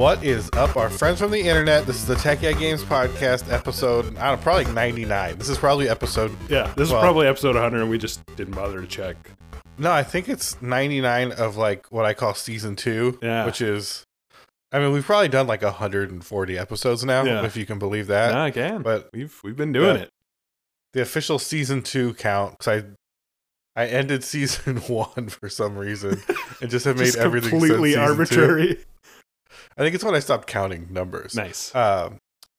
What is up, our friends from the internet? This is the Tech Yeah Games podcast, episode I don't know, probably 99. This is probably episode Yeah, this is probably episode 100, and we just didn't bother to check. no, I think it's 99 of like what I call season two, Yeah. which is, I mean, we've probably done like 140 episodes now, Yeah. if you can believe that. Nah, I can. but- we've we've been doing Yeah. it. The official season two count, because I, I ended season one for some reason and just have made Just everything completely season two. arbitrary. I think it's when I stopped counting numbers. Nice. Um,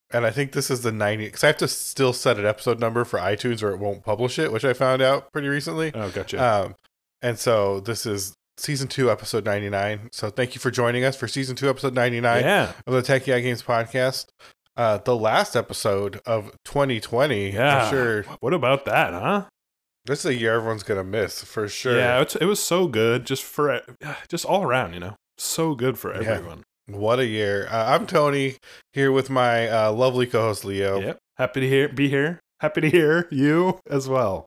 and I think this is the 90 because I have to still set an episode number for iTunes or it won't publish it, which I found out pretty recently. Oh, gotcha. Um, and so this is season two, episode 99. So thank you for joining us for season two, episode 99 yeah, of the Tech Yeah Games podcast. Uh, the last episode of 2020, yeah. sure. What about that, huh? This is a year everyone's gonna miss for sure. Yeah, it's, it was so good, just for just all around, you know, so good for everyone. What a year! Uh, I'm Tony here with my uh, lovely co-host Leo. Yep. Happy to hear, be here. Happy to hear you as well.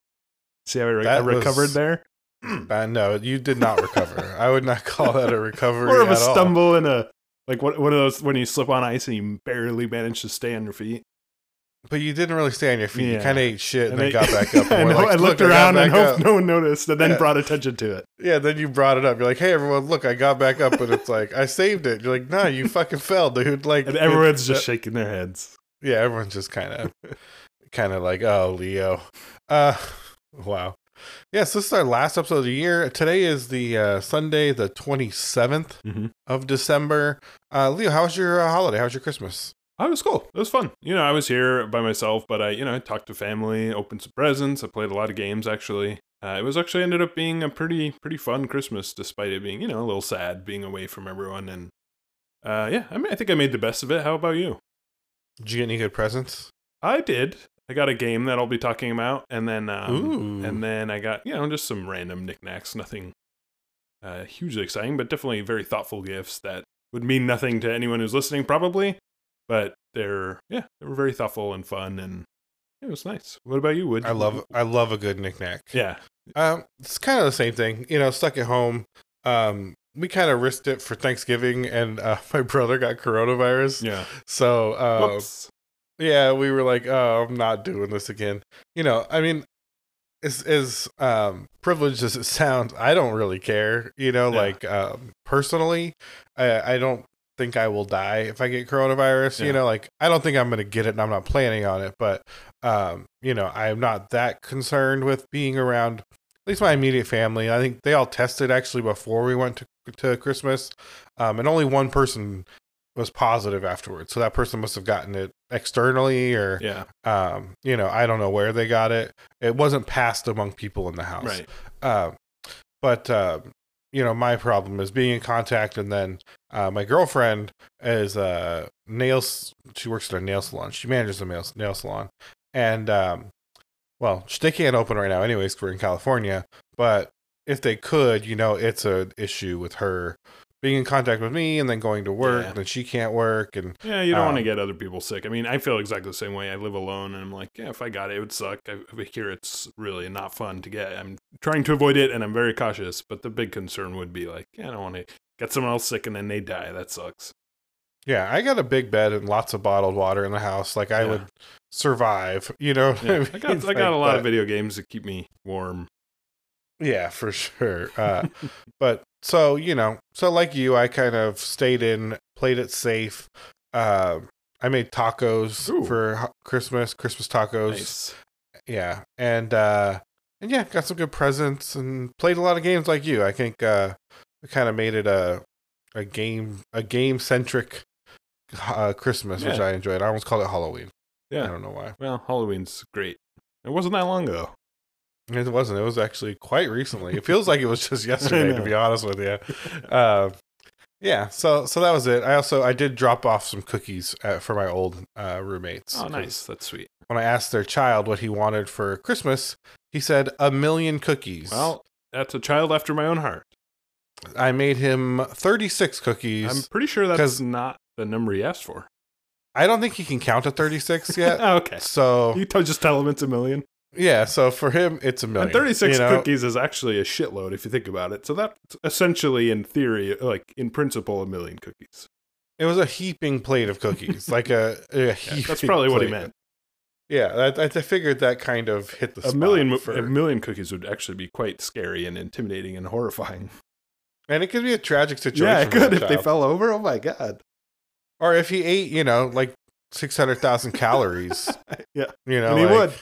See how I, re- I That was- recovered there? No, you did not recover. I would not call that a recovery. More of a at all. stumble and a like what one of those when you slip on ice and you barely manage to stay on your feet. But you didn't really stay on your feet. You kind of ate shit and, I- then got back up. I, And know, like, I looked around and hoped up." no one noticed, and then Yeah. brought attention to it. Yeah, then you brought it up. You're like, "Hey, everyone, look, I got back up." But it's like, I saved it. You're like, "No, you fucking fell, dude." Like, And everyone's just shaking their heads. yeah, everyone's just kind of, kind of like, "Oh, Leo." Uh, wow. Yes, this is our last episode of the year. Today is the uh, Sunday, the 27th Mhm. of December. Uh, Leo, how was your uh, holiday? How was your Christmas? Oh, it was cool. It was fun. You know, I was here by myself, but I, you know, I talked to family, opened some presents. I played a lot of games. Actually, uh, it was actually ended up being a pretty, pretty fun Christmas, despite it being, you know, a little sad being away from everyone. And uh, yeah, I mean, I think I made the best of it. How about you? Did you get any good presents? I did. I got a game that I'll be talking about, and then, um, and then I got, you know, just some random knickknacks. Nothing uh, hugely exciting, but definitely very thoughtful gifts that would mean nothing to anyone who's listening, probably. But they're, yeah, they were very thoughtful and fun, and it was nice. What about you? Would I love, I love a good knickknack. Yeah, Um, it's kind of the same thing, you know. Stuck at home. Um, we kind of risked it for Thanksgiving, and uh, my brother got coronavirus. yeah. So, uh, yeah, we were like, "Oh, I'm not doing this again." You know, I mean, as as um, privileged as it sounds, I don't really care. You know, Yeah. like um, personally, I, I don't think I will die if I get coronavirus. Yeah. You know, like I don't think I'm going to get it, and I'm not planning on it. But um, you know, I'm not that concerned with being around. At least my immediate family. I think they all tested actually before we went to to Christmas, um, and only one person was positive afterwards. So that person must have gotten it externally, or Yeah, um, you know, I don't know where they got it. It wasn't passed among people in the house. right. Um, but uh, you know, my problem is being in contact, and then uh, my girlfriend is uh, nails. She works at a nail salon. She manages a nail nail salon, and um, well, they can't open right now, anyways we're in California. But if they could, you know, it's an issue with her being in contact with me, and then going to work, Yeah. and then she can't work, and Yeah, you don't want to Um, get other people sick. I mean, I feel exactly the same way. I live alone, and I'm like, yeah, if I got it, it would suck. I, I hear it's really not fun to get. I'm trying to avoid it, and I'm very cautious. But the big concern would be like, yeah, I don't want to get someone else sick and then they die. That sucks. Yeah, I got a big bed and lots of bottled water in the house. Like I Yeah. would survive, you know. Yeah, I mean? got I Like, got a lot but- of video games that keep me warm. Yeah, for sure. Uh, but so you know, so like you, I kind of stayed in, played it safe. Uh, I made tacos Ooh. for Christmas, Christmas tacos. Nice. Yeah, and uh, and yeah, got some good presents and played a lot of games like you. I think uh, I kind of made it a a game a game centric uh, Christmas, which I enjoyed. I almost called it Halloween. Yeah i don't know why. Well, Halloween's great. It wasn't that long ago. It wasn't. It was actually quite recently. It feels like it was just yesterday, to be honest with you. Uh, yeah. So so that was it. I also I did drop off some cookies uh, for my old uh, roommates. Oh, nice. That's sweet. When I asked their child what he wanted for Christmas, he said a million cookies. Well, that's a child after my own heart. I made him thirty six cookies. I'm pretty sure that's not the number he asked for. I don't think he can count to thirty six yet. Okay. so You t- just tell him it's a million. Yeah. So for him, it's a million. And 36 you know? cookies is actually a shitload if you think about it. So that's essentially, in theory, like in principle, a million cookies. It was a heaping plate of cookies, like a, a Yeah, that's probably what he meant. Yeah, I, I figured that kind of hit the A million, for- a million cookies would actually be quite scary and intimidating and horrifying. and it could be a tragic situation. Yeah, it could if they fell over. Oh my god. or if he ate, you know, like six hundred thousand calories. Yeah. you know, and he like- would.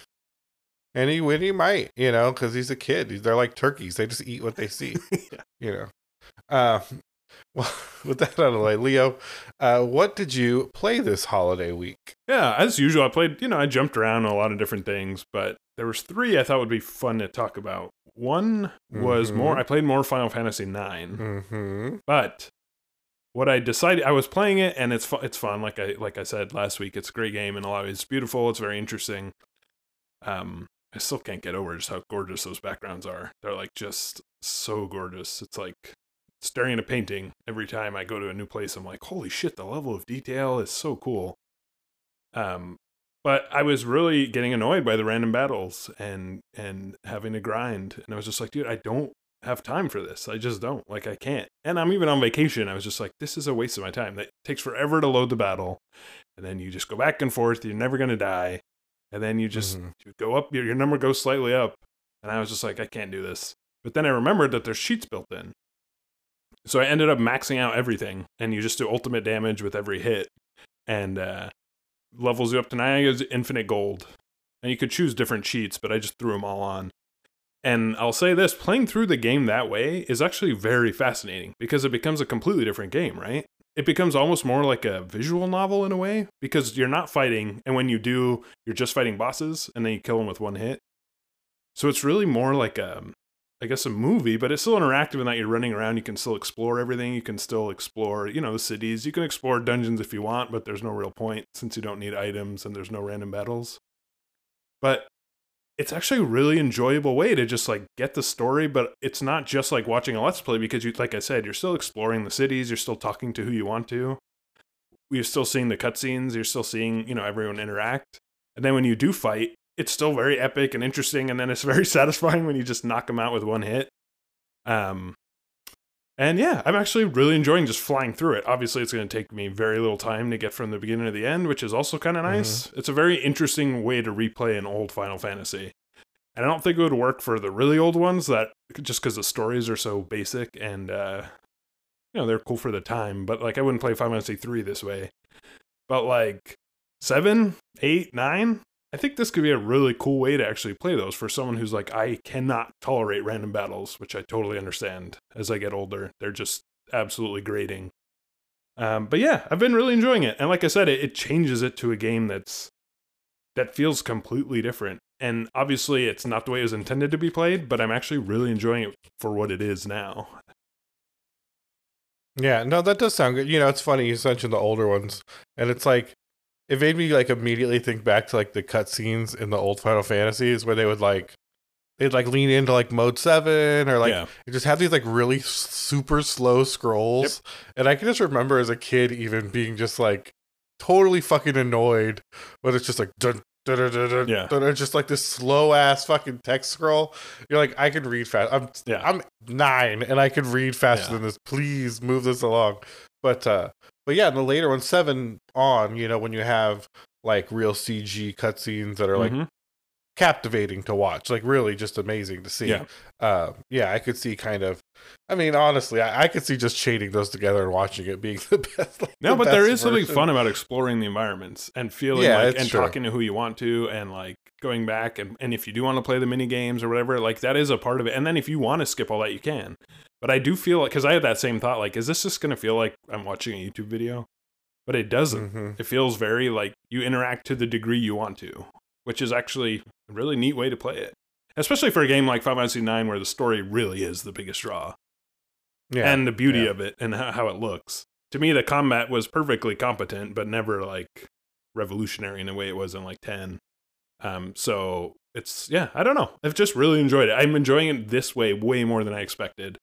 And he would, he might, you know, because he's a kid. They're like turkeys; they just eat what they see. You know. Uh, well, with that out of the way, Leo, uh, what did you play this holiday week? Yeah, as usual, I played. You know, I jumped around a lot of different things, but there was three I thought would be fun to talk about. One was Mhm. more. I played more Final Fantasy Nine, Mm-hmm. but what I decided, I was playing it, and it's it's fun. Like I like I said last week, it's a great game, and a lot of it's beautiful. It's very interesting. Um, I still can't get over just how gorgeous those backgrounds are. They're like just so gorgeous. It's like staring at a painting every time I go to a new place. I'm like, holy shit, the level of detail is so cool. Um, but I was really getting annoyed by the random battles and and having to grind, and I was just like, dude, I don't have time for this. I just don't. Like, I can't. And I'm even on vacation. I was just like, this is a waste of my time. That takes forever to load the battle, and then you just go back and forth. You're never gonna die, and then you just Mhm. you go up. Your, your number goes slightly up, and I was just like, I can't do this. But then I remembered that there's cheats built in. So I ended up maxing out everything, and you just do ultimate damage with every hit, and uh, levels you up to nine is infinite gold. And you could choose different cheats, but I just threw them all on. And I'll say this playing through the game that way is actually very fascinating because it becomes a completely different game, right? It becomes almost more like a visual novel in a way because you're not fighting. And when you do, you're just fighting bosses and then you kill them with one hit. So it's really more like a, I guess, a movie, but it's still interactive in that you're running around. You can still explore everything. You can still explore, you know, the cities. You can explore dungeons if you want, but there's no real point since you don't need items and there's no random battles. But it's actually a really enjoyable way to just like get the story, but it's not just like watching a let's play because you, like I said, you're still exploring the cities. You're still talking to who you want to. You're still seeing the cutscenes. You're still seeing, you know, everyone interact. And then when you do fight, it's still very epic and interesting, and then it's very satisfying when you just knock them out with one hit. Um, and yeah, I'm actually really enjoying just flying through it. Obviously, it's going to take me very little time to get from the beginning to the end, which is also kind of nice. It's a very interesting way to replay an old Final Fantasy. And I don't think it would work for the really old ones that just because the stories are so basic and uh, you know they're cool for the time. But like I wouldn't play Final Fantasy three this way. But like seven, eight, nine, I think this could be a really cool way to actually play those for someone who's like, I cannot tolerate random battles, which I totally understand as I get older. They're just absolutely grating. Um, but yeah, I've been really enjoying it. And like I said, it, it changes it to a game that's that feels completely different. And obviously it's not the way it was intended to be played, but I'm actually really enjoying it for what it is now. Yeah, no, that does sound good. You know, it's funny you mentioned the older ones, and it's like it made me like immediately think back to like the cutscenes in the old Final Fantasies where they would like they'd like lean into like mode seven or like yeah. just had these like really super slow scrolls, and I can just remember as a kid even being just like totally fucking annoyed when it's just like dun. dun, dun, dun, dun, Yeah. dun, dun, just like this slow ass fucking text scroll. You're like, I can read fast. I'm Yeah. I'm nine and I can read faster Yeah. than this. Please move this along. But uh but yeah, in the later one, seven on, you know, when you have like real CG cutscenes that are like Mhm. captivating to watch, like really just amazing to see. Yeah. Uh, yeah, I could see kind of I mean, honestly, I, I could see just chaining those together and watching it being the best. like, No, the but there best is something fun about exploring the environments and feeling Yeah, like and true. talking to who you want to and like going back and, and if you do want to play the mini games or whatever, like that is a part of it. And then if you want to skip all that, you can. But I do feel like because I had that same thought, like, is this just gonna feel like I'm watching a YouTube video? But it doesn't. Mhm. It feels very like you interact to the degree you want to, which is actually a really neat way to play it. Especially for a game like Final Fantasy IX, where the story really is the biggest draw Yeah. and the beauty yeah. of it and how, how it looks. To me, the combat was perfectly competent, but never like revolutionary in the way it was in like 10. Um, so it's, yeah, I don't know. I've just really enjoyed it. I'm enjoying it this way way more than I expected.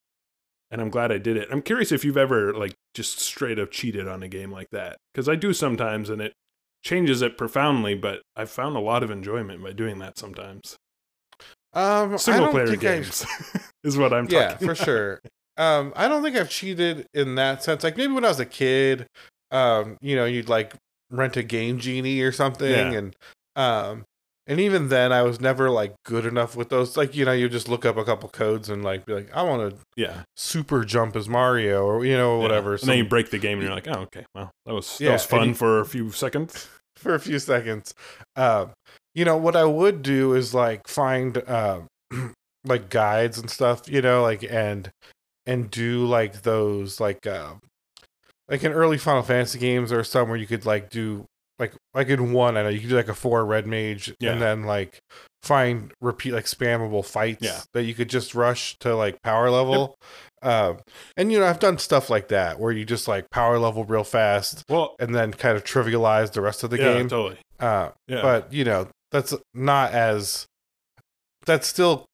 And I'm glad I did it. I'm curious if you've ever like just straight up cheated on a game like that. Because I do sometimes and it changes it profoundly, but I've found a lot of enjoyment by doing that sometimes. um, Single player games is what I'm yeah talking for sure um i don't think i've cheated in that sense like maybe when i was a kid um, you know, you'd like rent a game genie or something, Yeah. and um, and even then, I was never like good enough with those. Like, you know, you just look up a couple codes and like be like, I want to Yeah. super jump as Mario or you know Yeah. whatever. And then you break the game and you're like, oh, okay, well, that was that was fun you- for a few seconds. for a few seconds. Um, you know what I would do is like find um like guides and stuff, you know, like and and do like those like uh, like in early Final Fantasy games or some where you could like do like like in one I know you could do like a four red mage Yeah. and then like find repeat like spammable fights Yeah. that you could just rush to like power level. Um, and you know I've done stuff like that where you just like power level real fast Well, and then kind of trivialize the rest of the yeah, game. totally. Uh, Yeah. But you know, that's not as. That's still.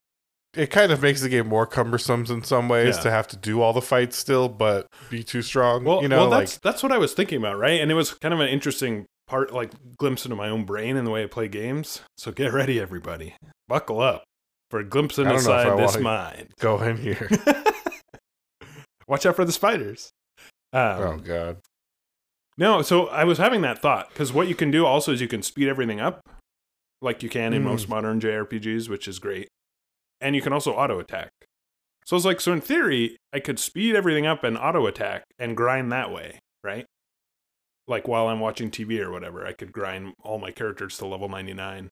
It kind of makes the game more cumbersome in some ways Yeah. to have to do all the fights still, but be too strong. Well, you know, well, like that's that's what I was thinking about, right? And it was kind of an interesting part, like glimpse into my own brain and the way I play games. So get ready, everybody, buckle up for a glimpse I don't know if I inside this mind. go in here. Watch out for the spiders. Um, oh god. No, so I was having that thought because what you can do also is you can speed everything up, like you can in Mm. most modern JRPGs, which is great, and you can also auto attack. So it's like, so in theory, I could speed everything up and auto attack and grind that way, right? Like while I'm watching TV or whatever, I could grind all my characters to level 99.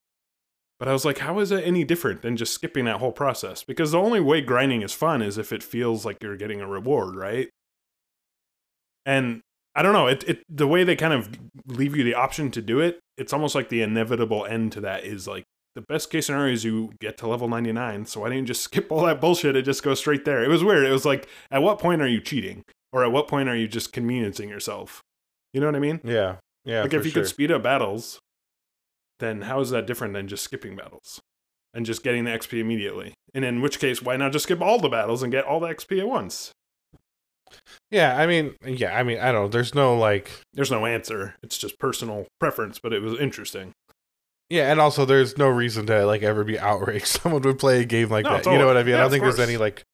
But I was like, how is it any different than just skipping that whole process? Because the only way grinding is fun is if it feels like you're getting a reward, right? And I don't know. It, it the way they kind of leave you the option to do it. It's almost like the inevitable end to that is like the best case scenario is you get to level 99. So why didn't you just skip all that bullshit and just go straight there? It was weird. It was like, at what point are you cheating, or at what point are you just conveniencing yourself? You know what I mean? Yeah. Yeah. like if you sure. could speed up battles, then how is that different than just skipping battles and just getting the XP immediately? And in which case, why not just skip all the battles and get all the XP at once? Yeah, I mean, yeah, I mean, I don't know. There's no like, There's no answer. It's just personal preference, but it was interesting. yeah, and also there's no reason to like ever be outraged. Someone would play a game like No, that. You know what I mean? Yeah, I don't think there's any like,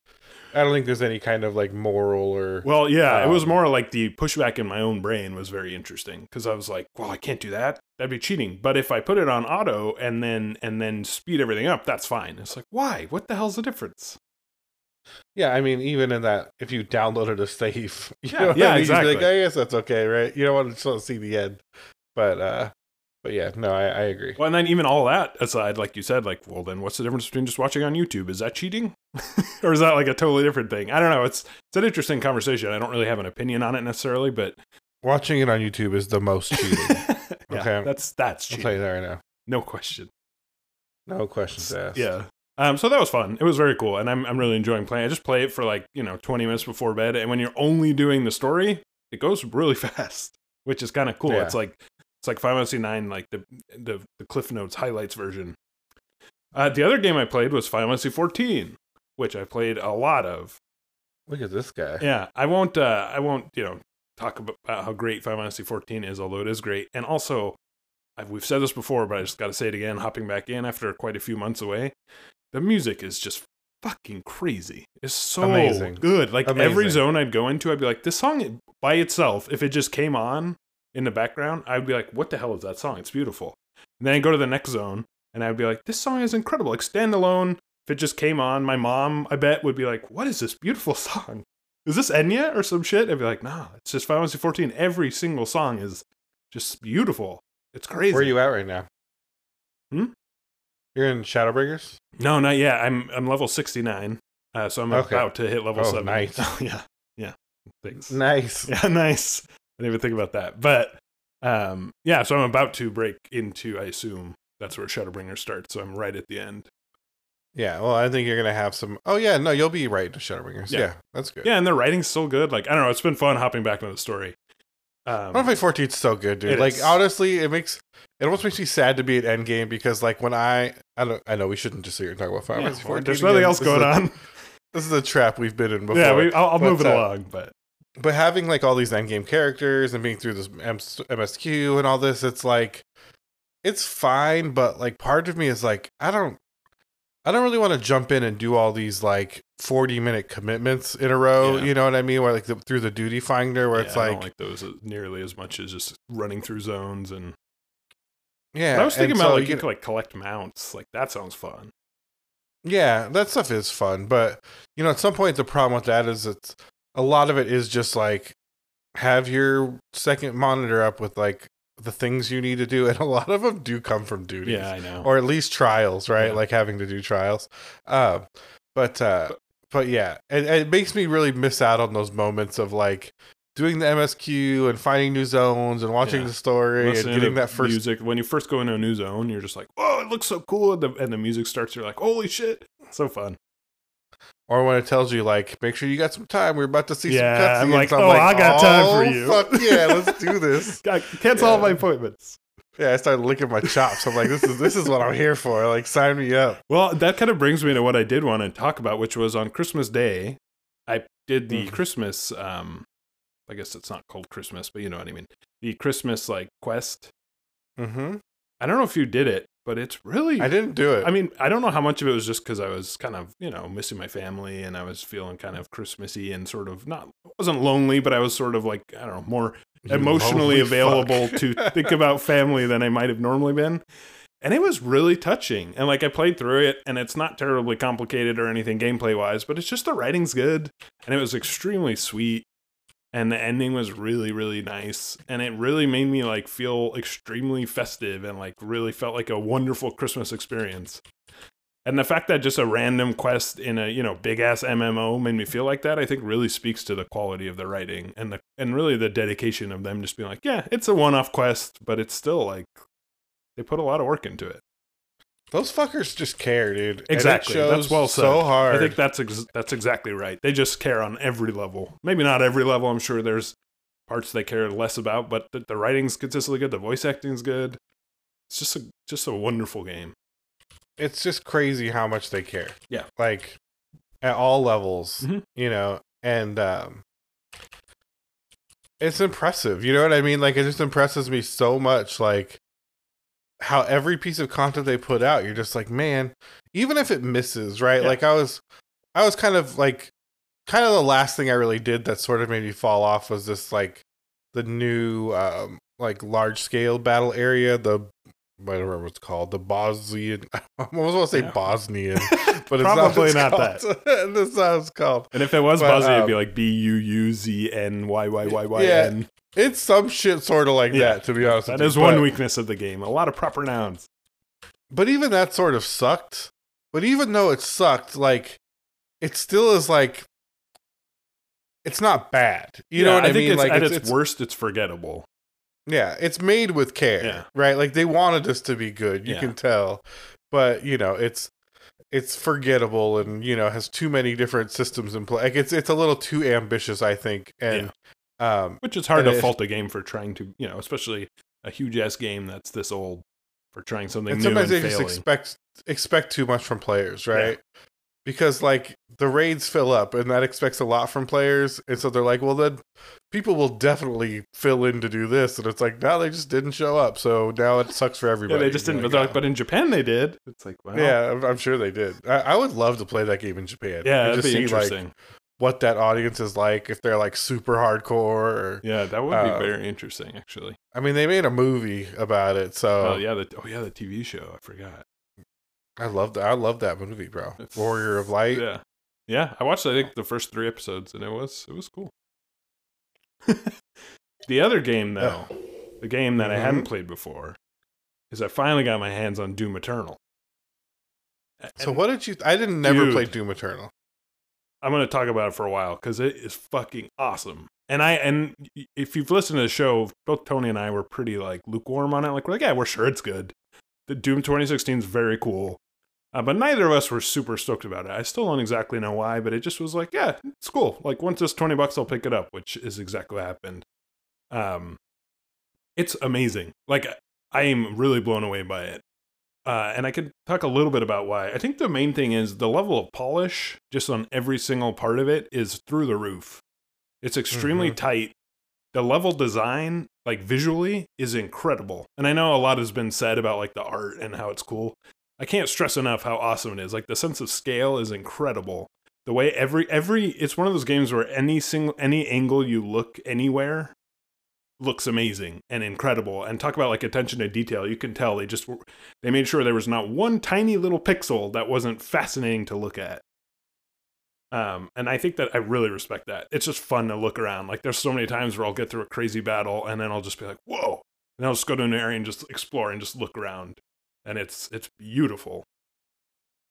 I don't think there's any kind of like moral or. Well, yeah, it was Um, more like the pushback in my own brain was very interesting because I was like, well, I can't do that. That'd be cheating. But if I put it on auto and then and then speed everything up, that's fine. It's like, why? What the hell's the difference? Yeah, I mean, even in that, if you downloaded a save, you Yeah, know yeah, I mean? You'd be exactly. like, I guess that's okay, right? You don't want to see the end, but uh, but yeah, no, I, I agree. Well, and then even all that aside, like you said, like, well, then what's the difference between just watching on YouTube? Is that cheating, or is that like a totally different thing? I don't know. It's it's an interesting conversation. I don't really have an opinion on it necessarily, but Watching it on YouTube is the most cheating. yeah, Okay. that's that's cheating. I'll tell you that right now. no question. No questions asked. Yeah. Um, so that was fun. It was very cool, and I'm I'm really enjoying playing. I just play it for like you know 20 minutes before bed, and when you're only doing the story, it goes really fast, which is kind of cool. Yeah. It's like it's like Final Fantasy Nine, like the the the Cliff Notes highlights version. Uh, the other game I played was Final Fantasy 14, which I played a lot of. Look at this guy. Yeah, I won't. Uh, I won't. You know, talk about how great Final Fantasy 14 is, although it is great. And also, I've, we've said this before, but I just got to say it again. Hopping back in after quite a few months away, the music is just fucking crazy. It's so Amazing. good. Like every zone I'd go into, I'd be like, this song by itself, if it just came on in the background, I'd be like, what the hell is that song? It's beautiful. And then I go to the next zone, and I'd be like, this song is incredible. Like standalone. If it just came on, my mom, I bet, would be like, what is this beautiful song? Is this Enya or some shit? I'd be like, nah, it's just Final Fantasy 14. Every single song is just beautiful. It's crazy. Where are you at right now? Hmm? You're in Shadowbringers. No, not yet. I'm I'm level 69. Uh, so I'm Okay. about to hit level Oh, 7. nice. Yeah. Yeah. Thanks. Nice. Yeah, nice. I didn't even think about that. But um yeah, so I'm about to break into I assume that's where Shadowbringer starts. So I'm right at the end. Yeah. Well, I think you're gonna have some. Oh yeah, no, you'll be right to Shadowbringers. Yeah. Yeah, that's good. Yeah, and the writing's still good. Like I don't know, it's been fun hopping back into the story. Um, Final Fantasy 14 is so good, dude. Like is. honestly, it makes it almost makes me sad to be at Endgame because like when I I don't I know we shouldn't just sit here and talk about Final yeah, Fantasy well, 14. there's nothing again. else This going a- on. This is a trap we've been in before. Yeah, we, I'll, I'll But, move it uh, along, but but having like all these endgame characters and being through this M- MSQ and all this, it's like it's fine, but like part of me is like I don't I don't really want to jump in and do all these like 40 minute commitments in a row. Yeah. You know what I mean? Where like the, through the duty finder, where Yeah, it's like, like those uh, nearly as much as just running through zones and. yeah. But I was thinking about so like you you could like collect mounts. Like that sounds fun. Yeah, that stuff is fun, but you know, at some point the problem with that is it's a lot of it is just like have your second monitor up with like the things you need to do, and a lot of them do come from duties, Yeah, I know. or at least trials, right? Yeah. Like having to do trials. Um, but uh, but yeah, it, it makes me really miss out on those moments of like doing the MSQ and finding new zones and watching Yeah. the story and getting that first music when you first go into a new zone, you're just like, "Whoa, it looks so cool!" And the, and the music starts. You're like, "Holy shit, so fun!" Or when it tells you like, make sure you got some time. We're about to see Yeah, some I'm cutscenes. like, "Oh, I got time for "Oh, you." Fuck yeah, let's do this. I cancel all my appointments. Yeah, I started licking my chops. I'm like, this is this is what I'm here for. Like, sign me up. Well, that kind of brings me to what I did want to talk about, which was on Christmas Day, I did the Mhm. Christmas. um I guess it's not called Christmas, but you know what I mean. The Christmas like quest. Mm-hmm. I don't know if you did it, but it's really. I didn't do it. I mean, I don't know how much of it was just because I was kind of, you know, missing my family and I was feeling kind of Christmassy and sort of not, wasn't lonely, but I was sort of like, I don't know, more You emotionally available to think about family than I might have normally been. And it was really touching. And like I played through it and it's not terribly complicated or anything gameplay wise, but it's just the writing's good and it was extremely sweet. And the ending was really, really nice. And it really made me like feel extremely festive and like really felt like a wonderful Christmas experience. And the fact that just a random quest in a, you know, big ass MMO made me feel like that, I think really speaks to the quality of the writing and the and really the dedication of them just being like, yeah, it's a one off quest, but it's still like they put a lot of work into it. Those fuckers just care, dude. Exactly. That's well said. So hard. I think that's ex- that's exactly right. They just care on every level. Maybe not every level. I'm sure there's parts they care less about, but the, the writing's consistently good. The voice acting's good. It's just a just a wonderful game. it's just crazy how much they care. Yeah. Like at all levels, Mhm. you know, and um it's impressive. You know what I mean? Like it just impresses me so much like how every piece of content they put out, you're just like, man, even if it misses, right? Yeah. Like I was I was kind of like kind of the last thing I really did that sort of made me fall off was this like the new um like large scale battle area, the I don't whatever it's called, the Bosnian. I almost want to say Yeah. Bosnian, but it's Probably not, not what it's called. That's not what it's called. And if it was But, Buzzy, it'd be um, like B U U Z N Y Y Y Y N. It's some shit sort of like Yeah. that, to be honest. That is you. one But- weakness of the game. A lot of proper nouns. But even that sort of sucked. But even though it sucked, like it still is like it's not bad. You know what I, think mean? It's, like at it's, its, it's worst, it's forgettable. yeah, it's made with care, Yeah. right? Like they wanted this to be good. You Yeah. can tell, but you know, it's it's forgettable and you know has too many different systems in play. Like it's it's a little too ambitious, I think, and um, Which is hard to it- fault a game for trying to, you know, especially a huge ass game that's this old for trying something and new sometimes and they just failing. expect expect too much from players, right? Because like the raids fill up, and that expects a lot from players, and so they're like, well, then people will definitely fill in to do this, and it's like, now they just didn't show up, so now it sucks for yeah, everybody. they just didn't. Like, but in Japan, they did. It's like, wow. Yeah, I'm, I'm sure they did. I, I would love to play that game in Japan. Yeah, that'd just be see like interesting. What that audience is like, if they're like super hardcore. Or, yeah, that would be uh, very interesting, actually. I mean, they made a movie about it, so Oh yeah, the oh yeah, the TV show. I forgot. I love that. I love that movie, bro. It's- Warrior of Light. Yeah, yeah. I watched I think the first three episodes, and it was it was cool. the other game, though, the game that I Mhm. hadn't played before, is I finally got my hands on Doom Eternal. So what did you? I didn't never Dude. play Doom Eternal. I'm going to talk about it for a while because it is fucking awesome. And I and if you've listened to the show, both Tony and I were pretty like lukewarm on it. Like we're like, yeah, we're sure it's good. The Doom 2016 is very cool, uh, but neither of us were super stoked about it. I still don't exactly know why, but it just was like, yeah, it's cool. Like once it's 20 bucks, I'll pick it up, which is exactly what happened. Um, it's amazing. Like I am really blown away by it. Uh, and I could talk a little bit about why. I think the main thing is the level of polish, just on every single part of it, is through the roof. It's extremely Mhm. tight. The level design, like visually, is incredible. And I know a lot has been said about like the art and how it's cool. I can't stress enough how awesome it is. Like the sense of scale is incredible. The way every every it's one of those games where any single any angle you look anywhere looks amazing and incredible. And talk about like attention to detail. You can tell they just they made sure there was not one tiny little pixel that wasn't fascinating to look at. Um, and I think that I really respect that. It's just fun to look around. Like there's so many times where I'll get through a crazy battle and then I'll just be like, whoa. And I'll just go to an area and just explore and just look around. And it's it's beautiful.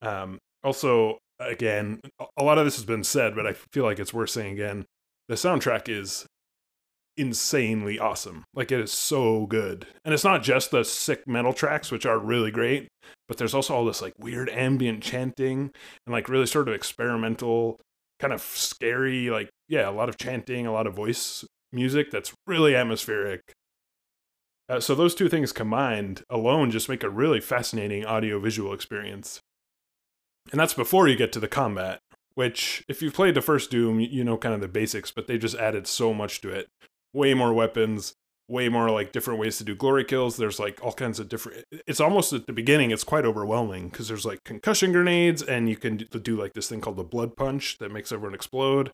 Um, also, again, a lot of this has been said, but I feel like it's worth saying again. The soundtrack is insanely awesome. Like it is so good. And it's not just the sick metal tracks, which are really great, but there's also all this like weird ambient chanting and like really sort of experimental, kind of scary, like, yeah, a lot of chanting, a lot of voice music that's really atmospheric. Uh, so those two things combined alone just make a really fascinating audio visual experience. And that's before you get to the combat, which if you've played the first Doom, you know kind of the basics, but they just added so much to it way more weapons, way more like different ways to do glory kills. There's like all kinds of different. It's almost at the beginning, it's quite overwhelming because there's like concussion grenades, and you can do like this thing called the blood punch that makes everyone explode.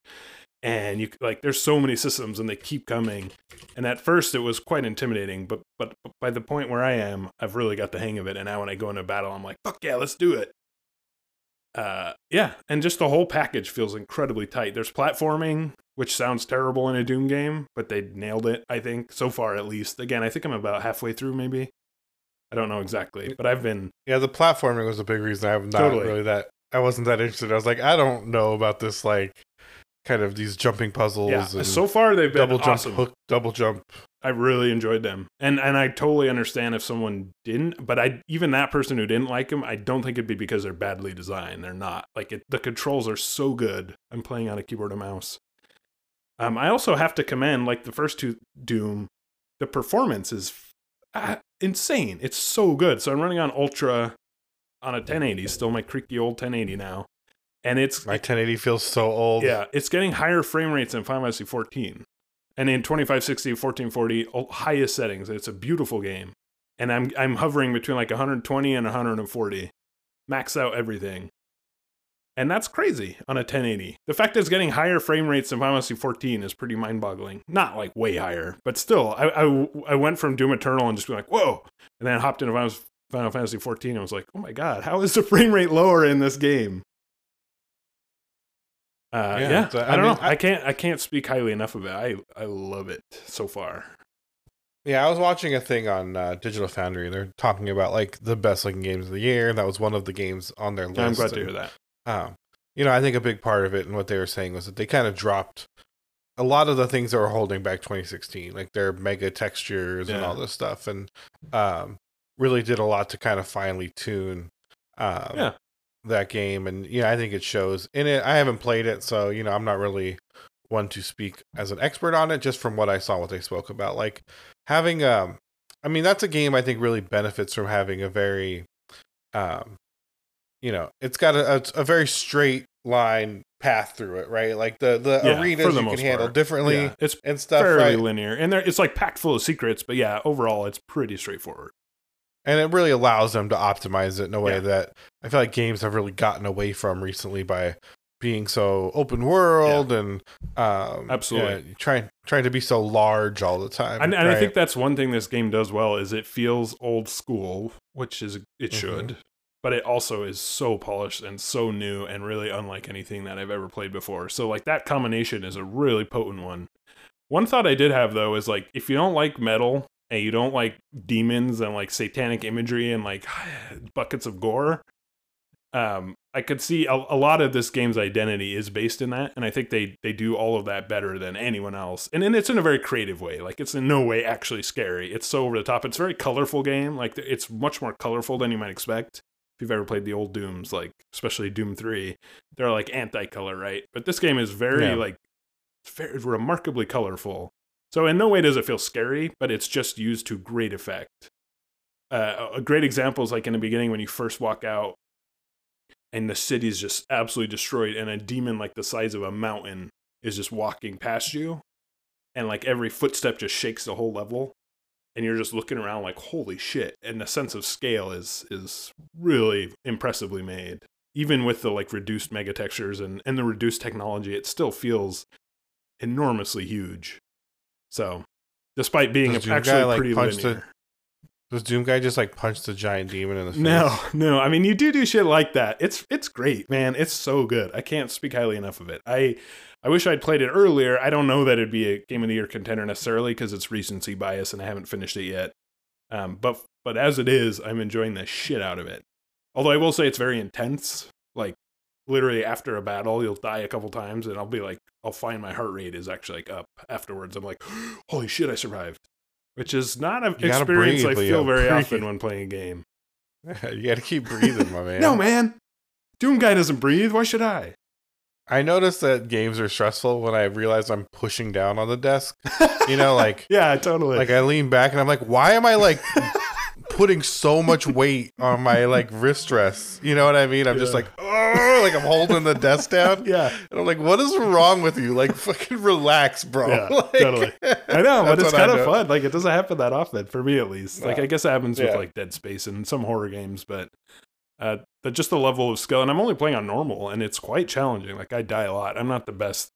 And you like, there's so many systems, and they keep coming. And at first, it was quite intimidating, but but by the point where I am, I've really got the hang of it. And now when I go into battle, I'm like, fuck yeah, let's do it. Uh, yeah, and just the whole package feels incredibly tight. There's platforming, which sounds terrible in a Doom game, but they nailed it, I think, so far at least. Again, I think I'm about halfway through, maybe. I don't know exactly, but I've been. Yeah, the platforming was a big reason I'm not totally. really that. I wasn't that interested. I was like, I don't know about this, like, kind of these jumping puzzles. Yeah, so far they've been double awesome. jump, hook, double jump. I really enjoyed them, and and I totally understand if someone didn't. But I even that person who didn't like them, I don't think it'd be because they're badly designed. They're not. Like it, the controls are so good. I'm playing on a keyboard and mouse. Um, I also have to commend, like the first two Doom, the performance is uh, insane. It's so good. So I'm running on Ultra on a 1080, still my creaky old 1080 now, and it's my 1080 feels so old. Yeah, it's getting higher frame rates than Final Fantasy 14, and in 2560, 1440, highest settings. It's a beautiful game, and I'm I'm hovering between like 120 and 140, max out everything. And that's crazy on a 1080. The fact that it's getting higher frame rates than Final Fantasy 14 is pretty mind boggling. Not like way higher, but still, I, I, I went from Doom Eternal and just being like, whoa. And then I hopped into Final Fantasy 14 and was like, oh my God, how is the frame rate lower in this game? Uh, yeah, yeah I, I, don't mean, know. I, I, can't. I can't speak highly enough of it. I I love it so far. Yeah, I was watching a thing on uh, Digital Foundry, and they're talking about like the best looking games of the year. That was one of the games on their list. I'm glad to hear that. Um, you know, I think a big part of it and what they were saying was that they kind of dropped a lot of the things that were holding back 2016, like their mega textures yeah. and all this stuff, and um, really did a lot to kind of finely tune um, yeah. that game. And you know, I think it shows in it. I haven't played it, so you know, I'm not really one to speak as an expert on it. Just from what I saw, what they spoke about, like having um, I mean, that's a game I think really benefits from having a very um you know, it's got a, a, a very straight line path through it, right? Like the the yeah, arenas the you can handle part. differently yeah, it's and stuff. Fairly right? linear, and there it's like packed full of secrets. But yeah, overall, it's pretty straightforward. And it really allows them to optimize it in a way yeah. that I feel like games have really gotten away from recently by being so open world yeah. and um, absolutely trying trying to be so large all the time. And, and right? I think that's one thing this game does well is it feels old school, which is it mm-hmm. should but it also is so polished and so new and really unlike anything that I've ever played before. So like that combination is a really potent one. One thought I did have though is like if you don't like metal and you don't like demons and like satanic imagery and like buckets of gore, um, I could see a, a, lot of this game's identity is based in that, and I think they they do all of that better than anyone else. And, and it's in a very creative way. Like it's in no way actually scary. It's so over the top. It's a very colorful game. Like it's much more colorful than you might expect if you've ever played the old Dooms, like especially Doom Three, they're like anti-color, right? But this game is very yeah. like very remarkably colorful. So in no way does it feel scary, but it's just used to great effect. Uh, a great example is like in the beginning when you first walk out, and the city's just absolutely destroyed, and a demon like the size of a mountain is just walking past you, and like every footstep just shakes the whole level and you're just looking around like holy shit and the sense of scale is is really impressively made even with the like reduced mega textures and and the reduced technology, it still feels enormously huge. So, despite being Does Doom actually Guy, like, pretty the- linear. Does Doom Guy just like punch the giant demon in the face? No, no. I mean, you do do shit like that. It's it's great, man. It's so good. I can't speak highly enough of it. I I wish I'd played it earlier. I don't know that it'd be a game of the year contender necessarily because it's recency bias and I haven't finished it yet. Um, but but as it is, I'm enjoying the shit out of it. Although I will say it's very intense. Like literally after a battle, you'll die a couple times, and I'll be like, I'll find my heart rate is actually like up afterwards. I'm like, holy shit, I survived. Which is not an You experience breathe, I Leo. feel very Breathe. often when playing a game. you got to keep breathing, my man. No, man. Doom guy doesn't breathe. Why should I? I notice that games are stressful when I realize I'm pushing down on the desk. You know, like yeah, totally. like I lean back and I'm like, why am I like putting so much weight on my like wrist rest? You know what I mean? I'm just like, oh, like I'm holding the desk down. yeah, And I'm like, what is wrong with you? Like, fucking relax, bro. Yeah, Like- totally. I know, but it's I kind of do. fun. Like it doesn't happen that often for me, at least. Like No. I guess it happens with like Dead Space and some horror games, but uh, the, just the level of skill. And I'm only playing on normal, and it's quite challenging. Like I die a lot. I'm not the best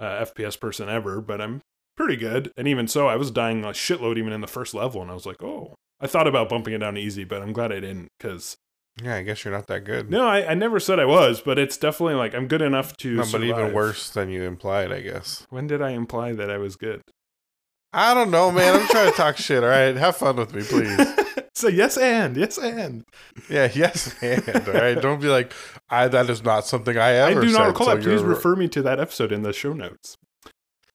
uh, FPS person ever, but I'm pretty good. And even so, I was dying a shitload even in the first level, and I was like, oh. I thought about bumping it down easy, but I'm glad I didn't because Yeah, I guess you're not that good. no, I, I never said I was, but it's definitely like I'm good enough to. No, but even worse than you implied, I guess. When did I imply that I was good? I don't know, man. I'm trying to talk shit. All right, have fun with me, please. so yes and yes and Yeah, yes, and all right. Don't be like, I. That is not something I ever. I do said, not recall so that. Please refer me to that episode in the show notes.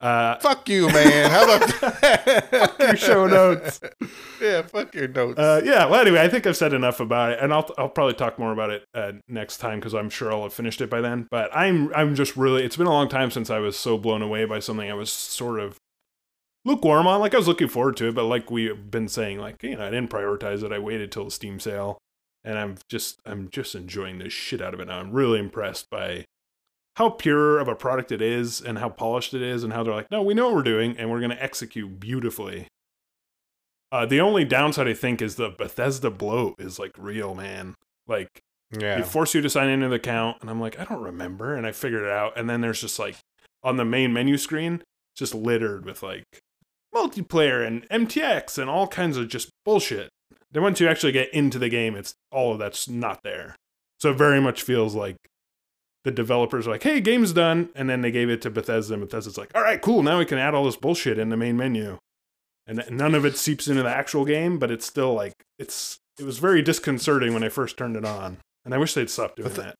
Uh, Fuck you, man. How about fuck your show notes. Yeah, fuck your notes. uh, yeah. Well, anyway, I think I've said enough about it, and I'll I'll probably talk more about it uh, next time because I'm sure I'll have finished it by then. But I'm I'm just really. It's been a long time since I was so blown away by something I was sort of lukewarm on. Like I was looking forward to it, but like we've been saying, like you know, I didn't prioritize it. I waited till the Steam sale, and I'm just I'm just enjoying the shit out of it now. I'm really impressed by how pure of a product it is and how polished it is and how they're like, no, we know what we're doing and we're going to execute beautifully. Uh, the only downside I think is the Bethesda bloat is like real, man. Like yeah, they force you to sign into the account, and I'm like, I don't remember, and I figured it out, and then there's just like on the main menu screen, just littered with like multiplayer and MTX and all kinds of just bullshit. Then once you actually get into the game, it's all of that's not there. So it very much feels like the developers are like, "Hey, game's done," and then they gave it to Bethesda, and Bethesda's like, "All right, cool. Now we can add all this bullshit in the main menu." And none of it seeps into the actual game, but it's still like it's. It was very disconcerting when I first turned it on, and I wish they'd stop doing Beth- that.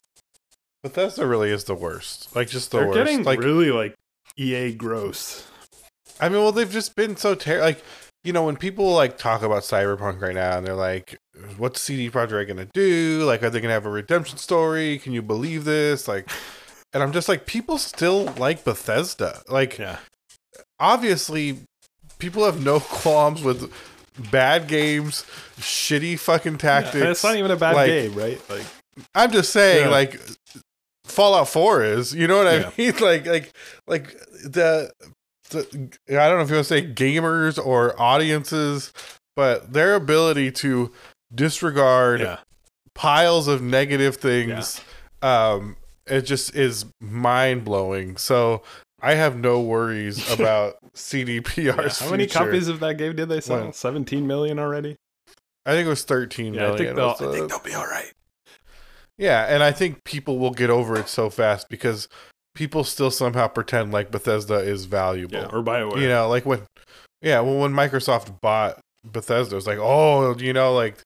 Bethesda really is the worst. Like just the They're worst. getting like really like EA gross. I mean, well, they've just been so terrible. Like, you know, when people like talk about Cyberpunk right now, and they're like, "What's CD Projekt gonna do? Like, are they gonna have a redemption story? Can you believe this?" Like, and I'm just like, people still like Bethesda. Like, Yeah, obviously, people have no qualms with bad games, shitty fucking tactics. and it's not even a bad like- game, right? Like, I'm just saying, Yeah. like Fallout Four is. You know what I Yeah. mean? Like, like, like the. I don't know if you want to say gamers or audiences, but their ability to disregard yeah, piles of negative things, um, it just is mind blowing. So. I have no worries about CDPR's How many future. copies of that game did they sell? Well, Seventeen million already. I think it was thirteen Yeah, I think was I think they'll be all right. Yeah, and I think people will get over it so fast because people still somehow pretend like Bethesda is valuable. Yeah, or Bioware. you know, like when yeah, well when Microsoft bought Bethesda, it was like, "Oh, you know, like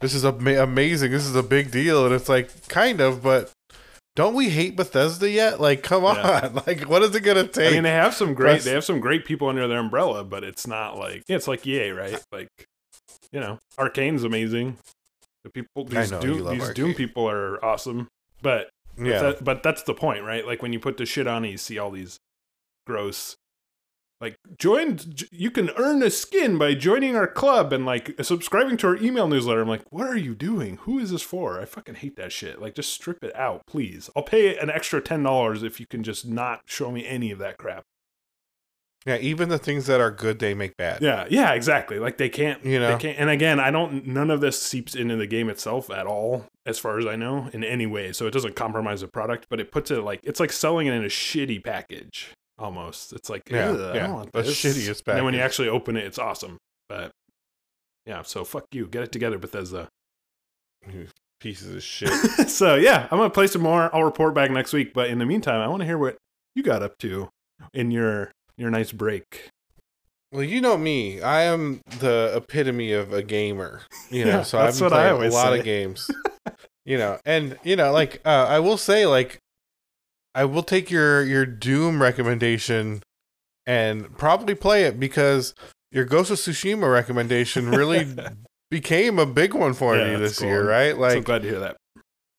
this is ama- amazing. This is a big deal." And it's like kind of, but don't we hate Bethesda yet? Like, come on. Yeah. Like what is it going to take? I mean, they have some great. They have some great people under their umbrella, but it's not like yeah, it's like EA, right? Like, you know, Arkane's amazing. The people, these Doom, these Doom people are awesome, but yeah. that, but that's the point, right? Like when you put the shit on, it, you see all these gross. Like join, you can earn a skin by joining our club and like subscribing to our email newsletter. I'm like, what are you doing? Who is this for? I fucking hate that shit. Like, just strip it out, please. I'll pay an extra ten dollars if you can just not show me any of that crap. Yeah, even the things that are good, they make bad. Yeah, yeah, exactly. Like they can't, You know? they can't. And again, I don't. None of this seeps into the game itself at all, as far as I know, in any way. So it doesn't compromise the product, but it puts it like it's like selling it in a shitty package almost. It's like Yeah, "Ugh, I yeah, the this." shittiest And then when you actually open it, it's awesome. But yeah, so fuck you. Get it together, Bethesda. Pieces of shit. so yeah, I'm gonna play some more. I'll report back next week. But in the meantime, I want to hear what you got up to in your your nice break. well, you know me. I am the epitome of a gamer. You know, Yeah, so I've that's been what I playing a lot say. of games. you know, and you know, like uh, I will say, like I will take your your Doom recommendation and probably play it because your Ghost of Tsushima recommendation really became a big one for Yeah, me this cool. year, right? so Like glad to hear that.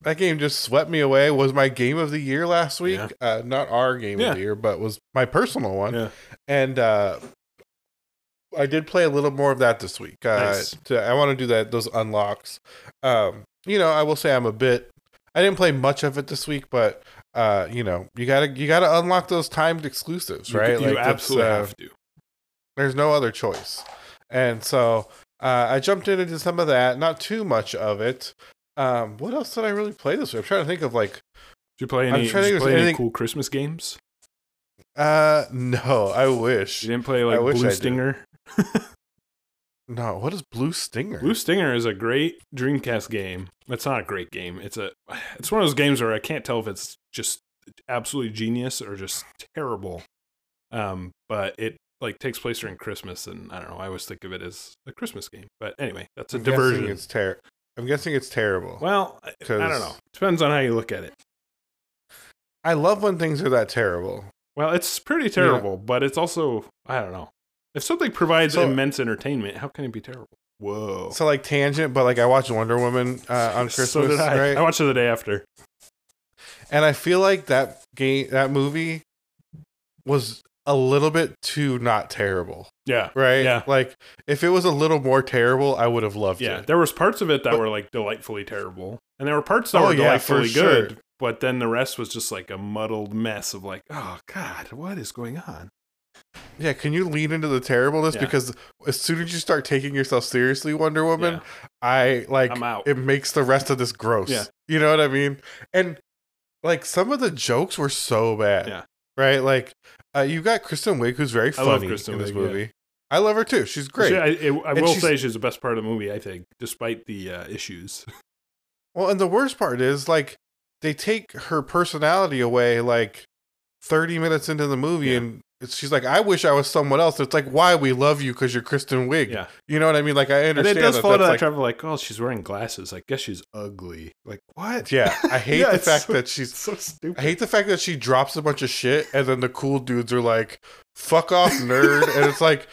that game just swept me away. Was my game of the year last week? Yeah. Uh, not our game Yeah. of the year, but was my personal one. And uh, I did play a little more of that this week. Uh, Nice. to, I want to do that those unlocks. Um, you know, I will say I'm a bit. I didn't play much of it this week, but uh, you know, you gotta you gotta unlock those timed exclusives, right? You, Like, absolutely uh, have to. there's no other choice. And so uh, I jumped into some of that, not too much of it. Um, what else did I really play this week? I'm trying to think of like, Did you play any? I'm trying to think play any cool Christmas games? uh, no, I wish. You didn't play like I Blue. Stinger. No, what is Blue Stinger? Blue Stinger is a great Dreamcast game. It's not a great game. It's a. It's one of those games where I can't tell if it's just absolutely genius or just terrible. Um, but it like takes place during Christmas, and I don't know. I always think of it as a Christmas game. But anyway, that's a I'm diversion. It's ter- I'm guessing it's terrible. Well, I, I 'Cause- don't know. Depends on how you look at it. I love when things are that terrible. Well, it's pretty terrible, but it's also I don't know. If something provides So- immense entertainment, how can it be terrible? Whoa. So like tangent, but like I watched Wonder Woman uh, on Christmas, so did I. right? I watched it the day after. and I feel like that game, that movie, was a little bit too not terrible, Yeah. right? Yeah. Like if it was a little more terrible, I would have loved Yeah, it. there was parts of it that But- were like delightfully terrible, and there were parts that Oh, were yeah, delightfully good. sure. But then the rest was just like a muddled mess of like, oh god, what is going on? Yeah, can you lean into the terribleness Yeah. because as soon as you start taking yourself seriously, Wonder Woman, Yeah. I like I'm out. it makes the rest of this gross. Yeah. You know what I mean? And like some of the jokes were so bad. Yeah. Right? Like uh, you got Kristen Wiig who's very I funny love Kristen in this Wiig, yeah. movie. I love her too. She's great. She- I, it- I will she's- say she's the best part of the movie. I think, despite the uh, issues. Well, and the worst part is like they take her personality away like 30 minutes into the movie Yeah. and she's like, I wish I was someone else. It's like, why we love you because you're Kristen Wiig. Yeah. You know what I mean? Like, I And understand it does that fall to that like, like, oh, she's wearing glasses. I guess she's ugly. Like what? yeah, I hate Yeah, the fact so- that she's, so stupid. I hate the fact that she drops a bunch of shit and then the cool dudes are like, fuck off, nerd. and it's like,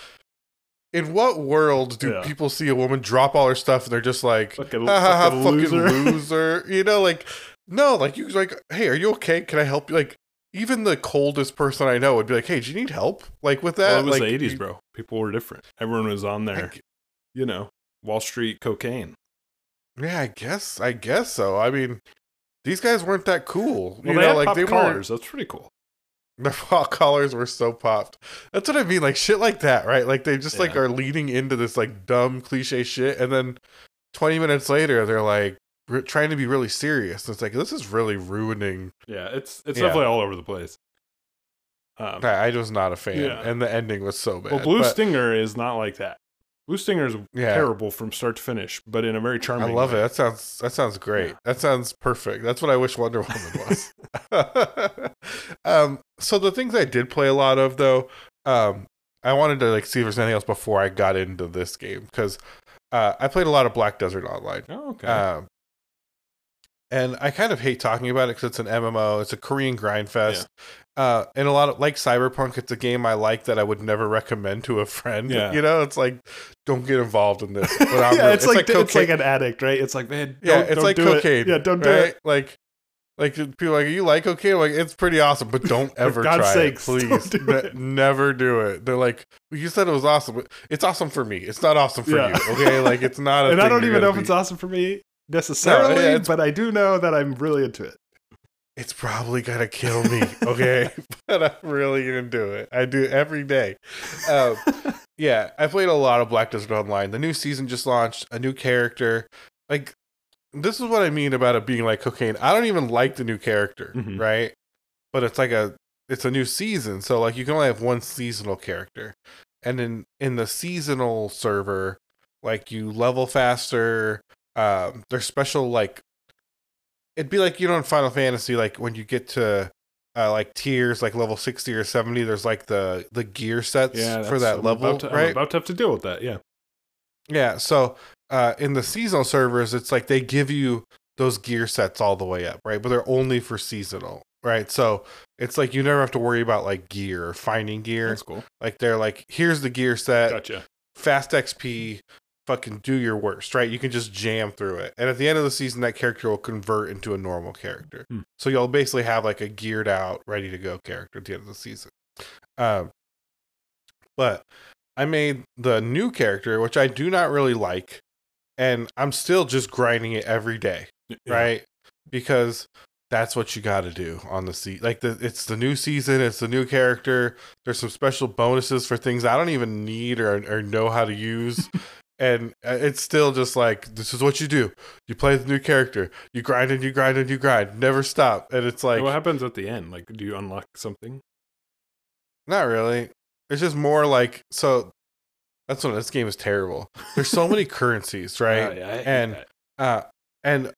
in what world do Yeah. people see a woman drop all her stuff and they're just like, Fucking, ha ha fucking loser. loser. You know, like no, like you like, hey, are you okay? Can I help you? Like even the coldest person I know would be like, hey, do you need help? Like with that, well, it was like the '80s, bro. People were different. Everyone was on there. You know, Wall Street cocaine. yeah, I guess, I guess so. I mean, these guys weren't that cool. Well, you they know, had like pop they collars. That's pretty cool. The pop collars were so popped. That's what I mean. Like shit like that, right? Like they just like are leading into this like dumb cliche shit, and then twenty minutes later they're like re- trying to be really serious. It's like this is really ruining Yeah, it's it's Yeah. definitely all over the place. Um, I, I was not a fan, Yeah. and the ending was so bad. well, Blue but Stinger is not like that. Blue Stinger is Yeah. terrible from start to finish, but in a very charming. I love it. way. That sounds that sounds great. Yeah. That sounds perfect. That's what I wish Wonder Woman was. um, so the things I did play a lot of though, um, I wanted to like see if there's anything else before I got into this game because uh, I played a lot of Black Desert Online. Oh, okay. Um, and I kind of hate talking about it because it's an MMO. It's a Korean grind fest. Uh, and a lot of like Cyberpunk, it's a game I like that I would never recommend to a friend. Yeah. You know, it's like don't get involved in this. Yeah, really- it's, like, it's like an addict, right? It's like man, yeah, it's like do cocaine. It. Yeah, don't do right? it. Like, like people are like you like. I'm like it's pretty awesome, but don't ever God's try sakes, it, please. do Ne- never do it. They're like, well, you said it was awesome. It's awesome for me. It's not awesome for Yeah. you. Okay, like it's not. And I don't even know gonna if it's awesome for me necessarily, it's- but I do know that I'm really into it. it's probably gonna kill me, okay? but I'm really gonna do it. I do it every day. Um, yeah, I played a lot of Black Desert Online. The new season just launched, a new character. Like, this is what I mean about it being like cocaine. I don't even like the new character, Mhm. right? But it's like a it's a new season, so like you can only have one seasonal character. And in in the seasonal server, like you level faster. Um, there's special like it'd be like you know in Final Fantasy, like when you get to uh, like tiers, like level sixty or seventy, there's like the the gear sets Yeah, for that I'm level, About to, I'm right? about to have to deal with that. Yeah. Yeah. So uh, in the seasonal servers, it's like they give you those gear sets all the way up, right? But they're only for seasonal, right? So it's like you never have to worry about like gear or finding gear. That's cool. Like they're like, here's the gear set, Gotcha. fast XP, fucking do your worst, right? You can just jam through it. And at the end of the season, that character will convert into a normal character. Hmm. So you'll basically have like a geared out, ready to go character at the end of the season. Um, but I made the new character, which I do not really like, and I'm still just grinding it every day, Yeah. right? Because that's what you got to do on the season. Like the, it's the new season, it's the new character. There's some special bonuses for things I don't even need or or know how to use. And uh, it's still just like this is what you do. You play the new character. You grind and you grind and you grind. Never stop. And it's like what happens at the end? Like, do you unlock something? Not really. It's just more like so. That's when this game is terrible. There's so many currencies, right? Oh, yeah, and that. uh, and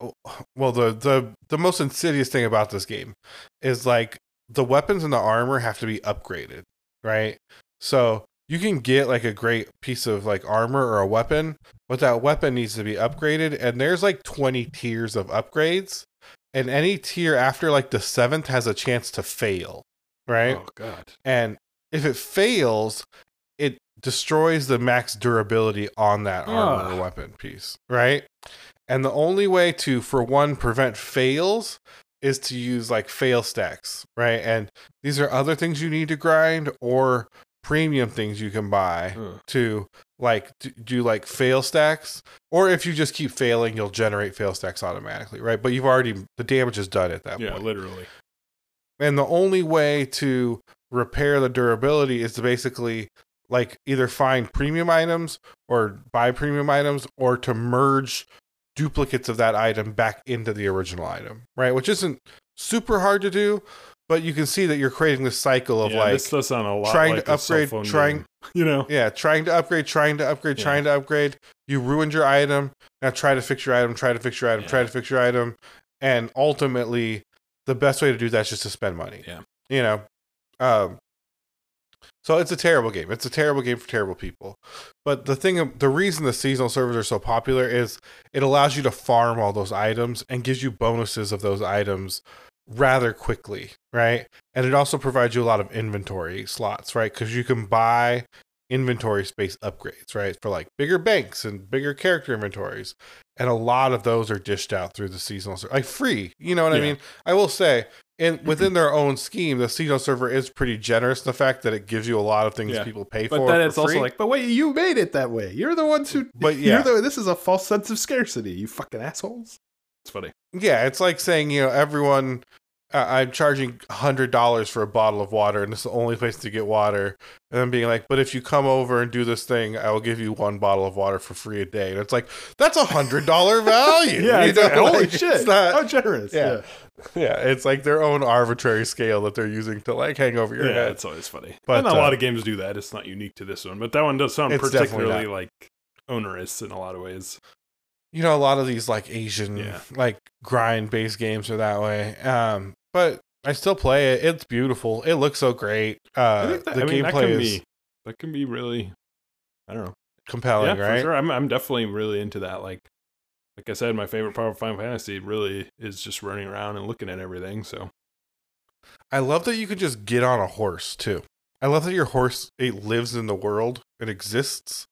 well, the the the most insidious thing about this game is like the weapons and the armor have to be upgraded, right? So you can get like a great piece of like armor or a weapon, but that weapon needs to be upgraded, and there's like 20 tiers of upgrades, and any tier after like the seventh has a chance to fail, right? Oh god. and if it fails it destroys the max durability on that armor or weapon piece right and the only way to for one prevent fails is to use like fail stacks right and these are other things you need to grind or premium things you can buy Ugh. to like do, do like fail stacks or if you just keep failing you'll generate fail stacks automatically right but you've already the damage is done at that Yeah, point literally. and the only way to repair the durability is to basically like either find premium items or buy premium items or to merge duplicates of that item back into the original item, right? Which isn't super hard to do, but you can see that you're creating this cycle of yeah, like this does sound a lot trying like to upgrade, trying-. You know. yeah, trying to upgrade, trying to upgrade, Yeah. trying to upgrade. You ruined your item. Now try to fix your item, try to fix your item, try to fix your item. And ultimately, the best way to do that is just to spend money. Yeah. You know? Um, so it's a terrible game. It's a terrible game for terrible people. But the thing, the reason the seasonal servers are so popular is it allows you to farm all those items and gives you bonuses of those items rather quickly, right? And it also provides you a lot of inventory slots, right? Because you can buy inventory space upgrades, right? For like bigger banks and bigger character inventories. And a lot of those are dished out through the seasonal server, like free. You know what I mean? I will say, in mm-hmm. within their own scheme, the seasonal server is pretty generous in the fact that it gives you a lot of things Yeah. people pay But for. But then it's also free. like, but wait, you made it that way. You're the ones who. But you're yeah. the, this is a false sense of scarcity. You fucking assholes. It's funny. Yeah, it's like saying, you know, everyone, uh, I'm charging $100 for a bottle of water, and this is the only place to get water. And then being like, but if you come over and do this thing, I will give you one bottle of water for free a day. And it's like, that's a $100 value. Yeah, you know? holy Like, shit! not- How generous. Yeah. Yeah. yeah, it's like their own arbitrary scale that they're using to like hang over your Yeah, head. it's always funny. But, and a uh, lot of games do that. It's not unique to this one, but that one does sound particularly like onerous in a lot of ways. You know a lot of these like asian Yeah. like grind based games are that way um but i still play it it's beautiful it looks so great uh that, the I mean, gameplay can is be that can be really. I don't know. compelling yeah, right for sure. I'm I'm definitely really into that. Like, like I said, my favorite part of Final Fantasy really is just running around and looking at everything. So i love that you could just get on a horse too i love that your horse it lives in the world it exists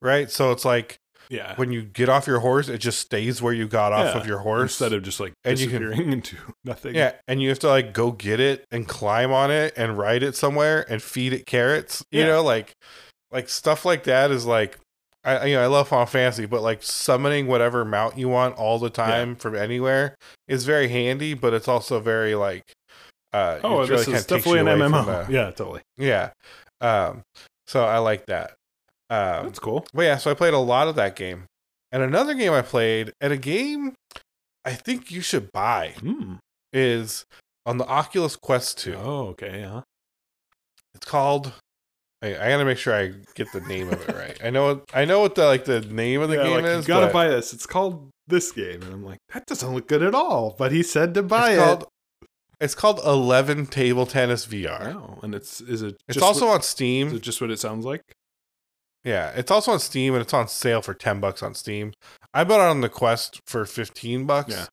right so it's like yeah, when you get off your horse it just stays where you got off Yeah, of your horse instead of just like And you can- disappearing into nothing. yeah and you have to like go get it and climb on it and ride it somewhere and feed it carrots you Yeah. know like like stuff like that is like I you know I love Final Fantasy, but like summoning whatever mount you want all the time from anywhere is very handy, but it's also very like uh Oh, this kinda is definitely an MMO. the- yeah, totally. yeah. Um so I like that. Um That's cool. but yeah, so I played a lot of that game. And another game I played, and a game I think you should buy Mm. is on the Oculus Quest 2. Oh, okay. Huh? It's called I, I gotta make sure I get the name of it right. I know I know what the like the name of the Yeah, game like, is. you gotta but buy this. It's called this game, and I'm like, that doesn't look good at all. But he said to buy it's it. called it's called Eleven Table Tennis VR. Oh, and it's is it? It's also what, on is Steam. it just what it sounds like? Yeah, it's also on Steam and it's on sale for ten bucks on Steam. I bought it on the Quest for fifteen bucks. Yeah.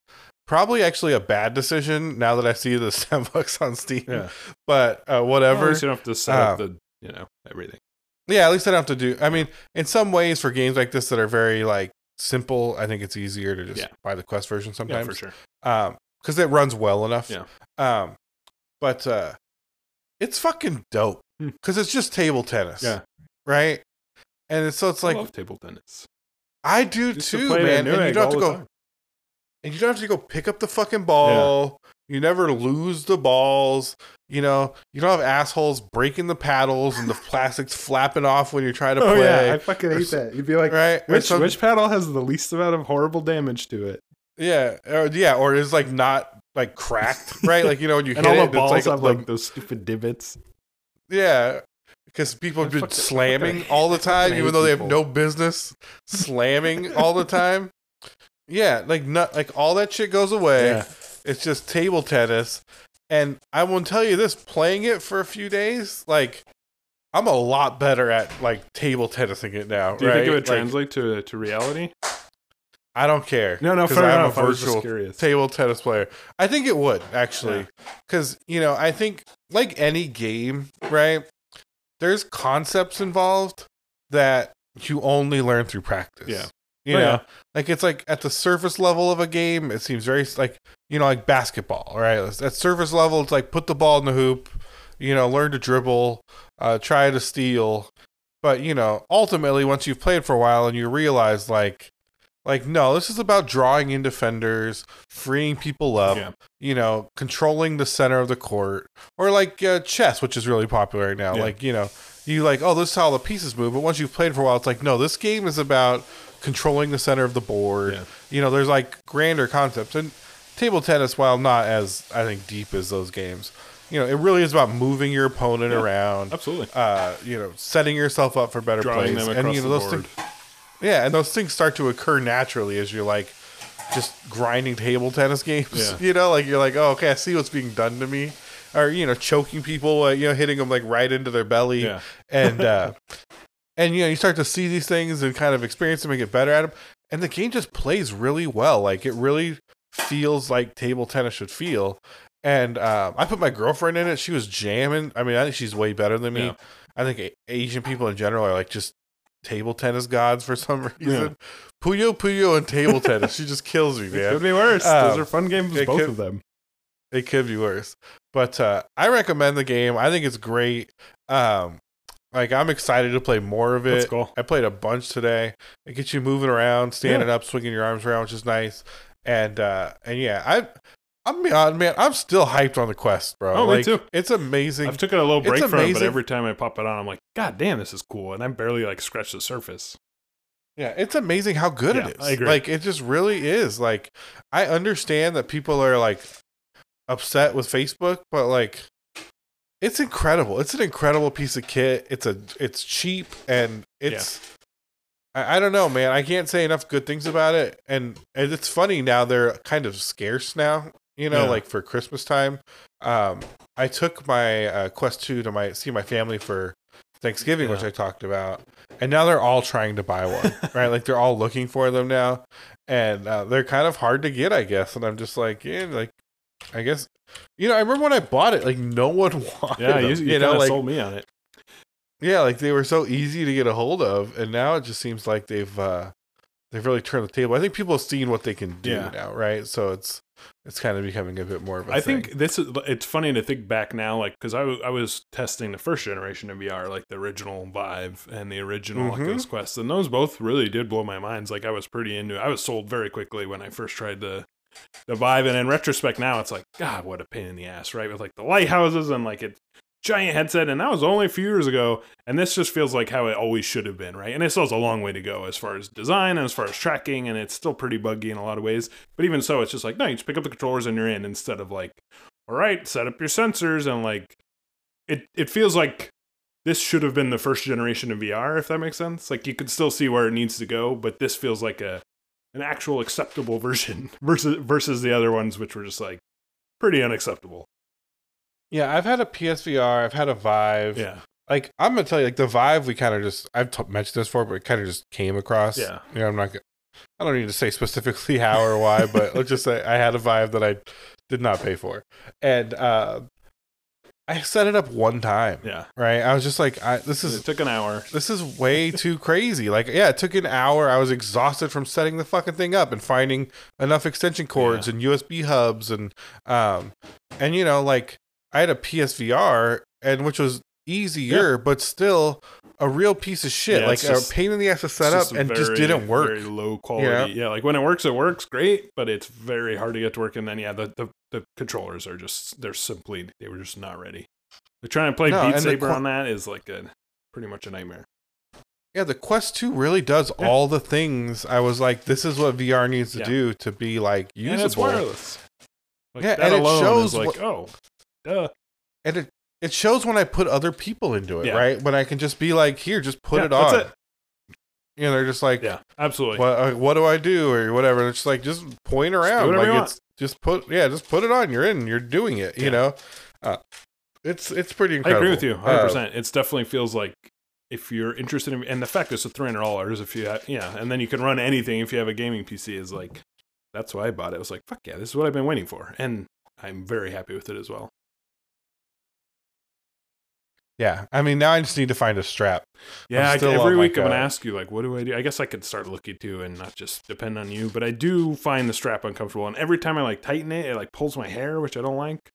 Probably actually a bad decision now that I see the ten bucks on Steam. Yeah. But uh, Well, whatever. at least you don't have to set up Uh, the you know everything. Yeah, at least I don't have to do. I mean, in some ways, for games like this that are very like simple, I think it's easier to just Yeah. buy the Quest version Yeah, sometimes. for sure. Um, because it runs well enough. Yeah. Um, but uh, it's fucking dope Hmm. because it's just table tennis. Yeah. Right. And so it's I like love table tennis. I do Used too, it at man. And you don't have to go. And you don't have to go pick up the fucking ball. You never lose the balls. You know, you don't have assholes breaking the paddles and the plastics flapping off when you're trying to oh play. yeah, I fucking hate that. You'd be like, right? Which some- which paddle has the least amount of horrible damage to it? Yeah, or yeah, or is like not like cracked, right? Like you know when you And hit all it, the balls it's like, have like those stupid divots. yeah, because people have been slamming all the time, even though they have no business slamming all the time. Yeah, like not like all that shit goes away. Yeah. It's just table tennis, and I will tell you this: playing it for a few days, like I'm a lot better at like table tennising it now. Do you right? think it would Like, translate to to reality? I don't care. No, no, fair I'm enough. a I was just virtual table tennis player. I think it would actually, because you know, I think like any game, right? There's concepts involved that you only learn through practice. Yeah. you Oh, know, yeah. like it's like at the surface level of a game, it seems very like you know, like basketball, right? At surface level, it's like put the ball in the hoop, you know, learn to dribble, uh, try to steal, but you know, ultimately, once you've played for a while and you realize like. Like no, this is about drawing in defenders, freeing people up, Yeah. you know, controlling the center of the court, or like uh, chess, which is really popular right now. Yeah. Like you know, you like, oh, this is how the pieces move. But once you've played for a while, it's like, no, this game is about controlling the center of the board. Yeah. You know, there's like grander concepts, and table tennis, while not as I think deep as those games, you know, it really is about moving your opponent around. Absolutely. Uh, you know, setting yourself up for better Drawing plays, them across and you know the those things. Yeah, and those things start to occur naturally as you're like just grinding table tennis games. Yeah. You know, like you're like, oh, okay, I see what's being done to me, or you know, choking people, uh, you know, hitting them like right into their belly, Yeah. and uh, and you know, you start to see these things and kind of experience them and get better at them, and the game just plays really well. Like it really feels like table tennis should feel. And um, I put my girlfriend in it. She was jamming. I mean, I think she's way better than me. Yeah. I think Asian people in general are like just table tennis gods for some reason. Puyo Puyo and table tennis. She just kills me, It could be worse. Um, Those are fun games, both could- of them. It could be worse. But uh, I recommend the game. I think it's great. Um, like I'm excited to play more of That's it. cool. I played a bunch today. It gets you moving around, standing up, swinging your arms around, which is nice. And uh, and yeah, I I'm beyond uh, man. I'm still hyped on the quest, bro. Oh, me too. It's amazing. I've taken a little It's break from it, but every time I pop it on, I'm like, God damn, this is cool, and I'm barely like scratched the surface. Yeah, it's amazing how good Yeah, it is. I agree. Like it just really is. Like I understand that people are like upset with Facebook, but like it's incredible. It's an incredible piece of kit. It's a it's cheap and it's I, I don't know, man. I can't say enough good things about it. And and it's funny now they're kind of scarce now, you know, Yeah. like for Christmas time. Um I took my uh, Quest 2 to my see my family for Thanksgiving, which I talked about, and now they're all trying to buy one, right? Like they're all looking for them now, and uh, they're kind of hard to get, I guess. And I'm just like, yeah, like, I guess, you know, I remember when I bought it, like no one wanted Yeah, them, you, you, you know, like sold me on it. yeah, like they were so easy to get a hold of, and now it just seems like they've uh they've really turned the table. I think people have seen what they can do Yeah. now, right? So it's it's kind of becoming a bit more of a I thing. think this is. It's funny to think back now, like because I, w- I was testing the first generation of VR, like the original Vive and the original Mhm. Oculus Quest, and those both really did blow my minds. Like I was pretty into. it. I was sold very quickly when I first tried the the Vive, and in retrospect now, it's like God, what a pain in the ass, right? With like the lighthouses and like it giant headset, and that was only a few years ago. And this just feels like how it always should have been, right? And it still has a long way to go as far as design and as far as tracking, and it's still pretty buggy in a lot of ways. But even so, it's just like no, you just pick up the controllers and you're in instead of like, all right, set up your sensors and like, it it feels like this should have been the first generation of VR, if that makes sense. Like you could still see where it needs to go, but this feels like a an actual acceptable version versus versus the other ones, which were just like pretty unacceptable. Yeah, I've had a PSVR, I've had a Vive. Yeah, Like I'm gonna tell you, like the Vive, we kind of just I've t- mentioned this before, but it kind of just came across. Yeah. you know, I'm not. I don't need to say specifically how or why, but let's just say I had a Vive that I did not pay for, and uh, I set it up one time. yeah. Right, I was just like, I, this is It took an hour. this is way too crazy. Like, yeah, it took an hour. I was exhausted from setting the fucking thing up and finding enough extension cords and USB hubs and um and you know, like I had a PSVR and which was easier, but still a real piece of shit. Yeah, like just- a pain in the ass to set up and just didn't work. Very low quality. know? Yeah, like when it works, it works great, but it's very hard to get to work. And then yeah, the the, the controllers are just they're simply they were just not ready. Like trying to play No, Beat Saber qu- on that is like a pretty much a nightmare. Yeah, the Quest 2 really does Yeah. all the things I was like, this is what VR needs to Yeah. do to be like usable. And it's wireless. Like Yeah, that and it shows is like what- oh, duh. and it it shows when I put other people into it, Yeah. right? When I can just be like, here, just put Yeah, it on. it. You know, they're just like, Yeah, absolutely. what uh, what do I do or whatever. It's just like just point around, you like it's just put yeah, just put it on. You're in. You're doing it. You know, uh, it's it's pretty Incredible. I agree with you, hundred Uh, percent. It's definitely feels like if you're interested in, and the fact is, it's three hundred dollars if you, have, yeah, and then you can run anything if you have a gaming PC. Is like that's why I bought it. I was like, fuck yeah, this is what I've been waiting for, and I'm very happy with it as well. Yeah, I mean, now I just need to find a strap. Yeah, I, still every week like, I'm gonna ask you like, what do I do? I guess I could start looking too, and not just depend on you. But I do find the strap uncomfortable, and every time I like tighten it, it like pulls my hair, which I don't like.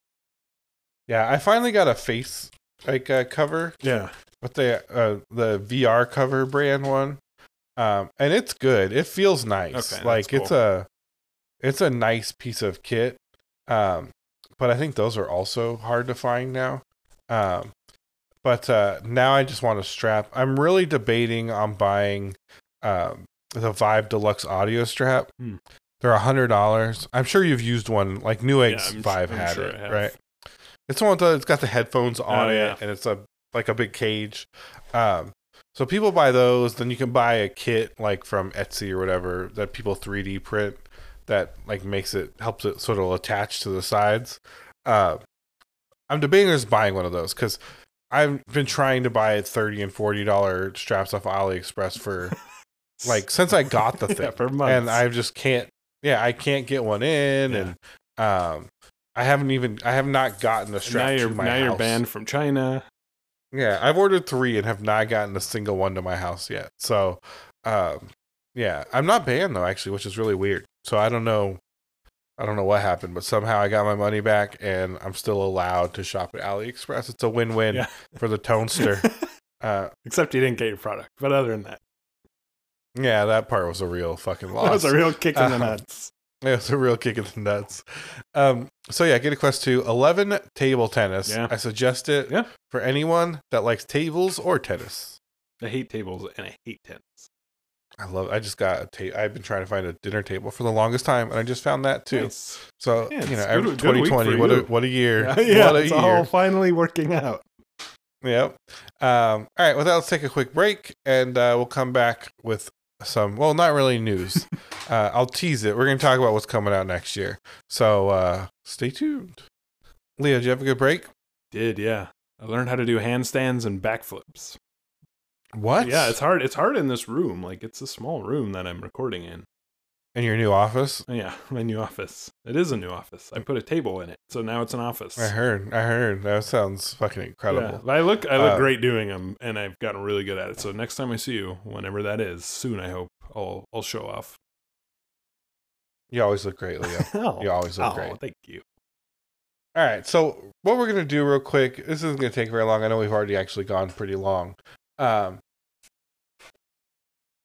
Yeah, I finally got a face like uh, cover Yeah, with the uh, the VR cover brand one, um, and it's good. It feels nice. Okay, like that's it's a it's a nice piece of kit. Um, but I think those are also hard to find now. Um, but uh, now I just want a strap. I'm really debating on buying um, the Vive Deluxe audio strap. Hmm. They're a hundred dollars. I'm sure you've used one. Like Newegg's I'm- Vive I'm had sure it, right? It's the one the, it's got the headphones on Oh, it, yeah. and it's a like a big cage. Um, so people buy those. Then you can buy a kit like from Etsy or whatever that people 3D print that like makes it helps it sort of attach to the sides. Uh, I'm debating just buying one of those because I've been trying to buy thirty and forty dollar straps off AliExpress for like since I got the Yeah, thing, for months. and I just can't. Yeah, I can't get one in, Yeah. and um, I haven't even. I have not gotten the And strap now you're to my now house. you're banned from China. Yeah, I've ordered three and have not gotten a single one to my house yet. So, um, yeah, I'm not banned though, actually, which is really weird. So I don't know. I don't know what happened, but somehow I got my money back and I'm still allowed to shop at AliExpress. It's a win-win Yeah. for the Tonester. uh, Except you didn't get your product. But other than that, yeah, that part was a real fucking loss. that was a real kick in the Uh, nuts. It was a real kick in the nuts. Um, so yeah, get a quest two. Eleven table tennis. Yeah. I suggest it Yeah. for anyone that likes tables or tennis. I hate tables and I hate tennis. I love. I just got a ta- I've been trying to find a dinner table for the longest time, and I just found that too. Nice. So Yeah, you know, it's every good- good 2020. What a what a year. Yeah, yeah what a it's year. all finally working out. Yep. Um, all right. Well, let's take a quick break, and uh, we'll come back with some. Well, not really news. uh, I'll tease it. We're going to talk about what's coming out next year. So uh, stay tuned. Leo, did you have a good break? Did yeah. I learned how to do handstands and backflips. What? Yeah, it's hard. It's hard in this room. Like it's a small room that I'm recording in. in your new office. Yeah, my new office. It is a new office. I put a table in it, so now it's an office. I heard. I heard. That sounds fucking incredible. but I look. I look Uh, great doing them, and I've gotten really good at it. So next time I see you, whenever that is, soon I hope I'll I'll show off. You always look great, Leo. Oh, You always look oh, great. thank you. All right. So what we're gonna do real quick. This isn't gonna take very long. I know we've already actually gone pretty long. Um,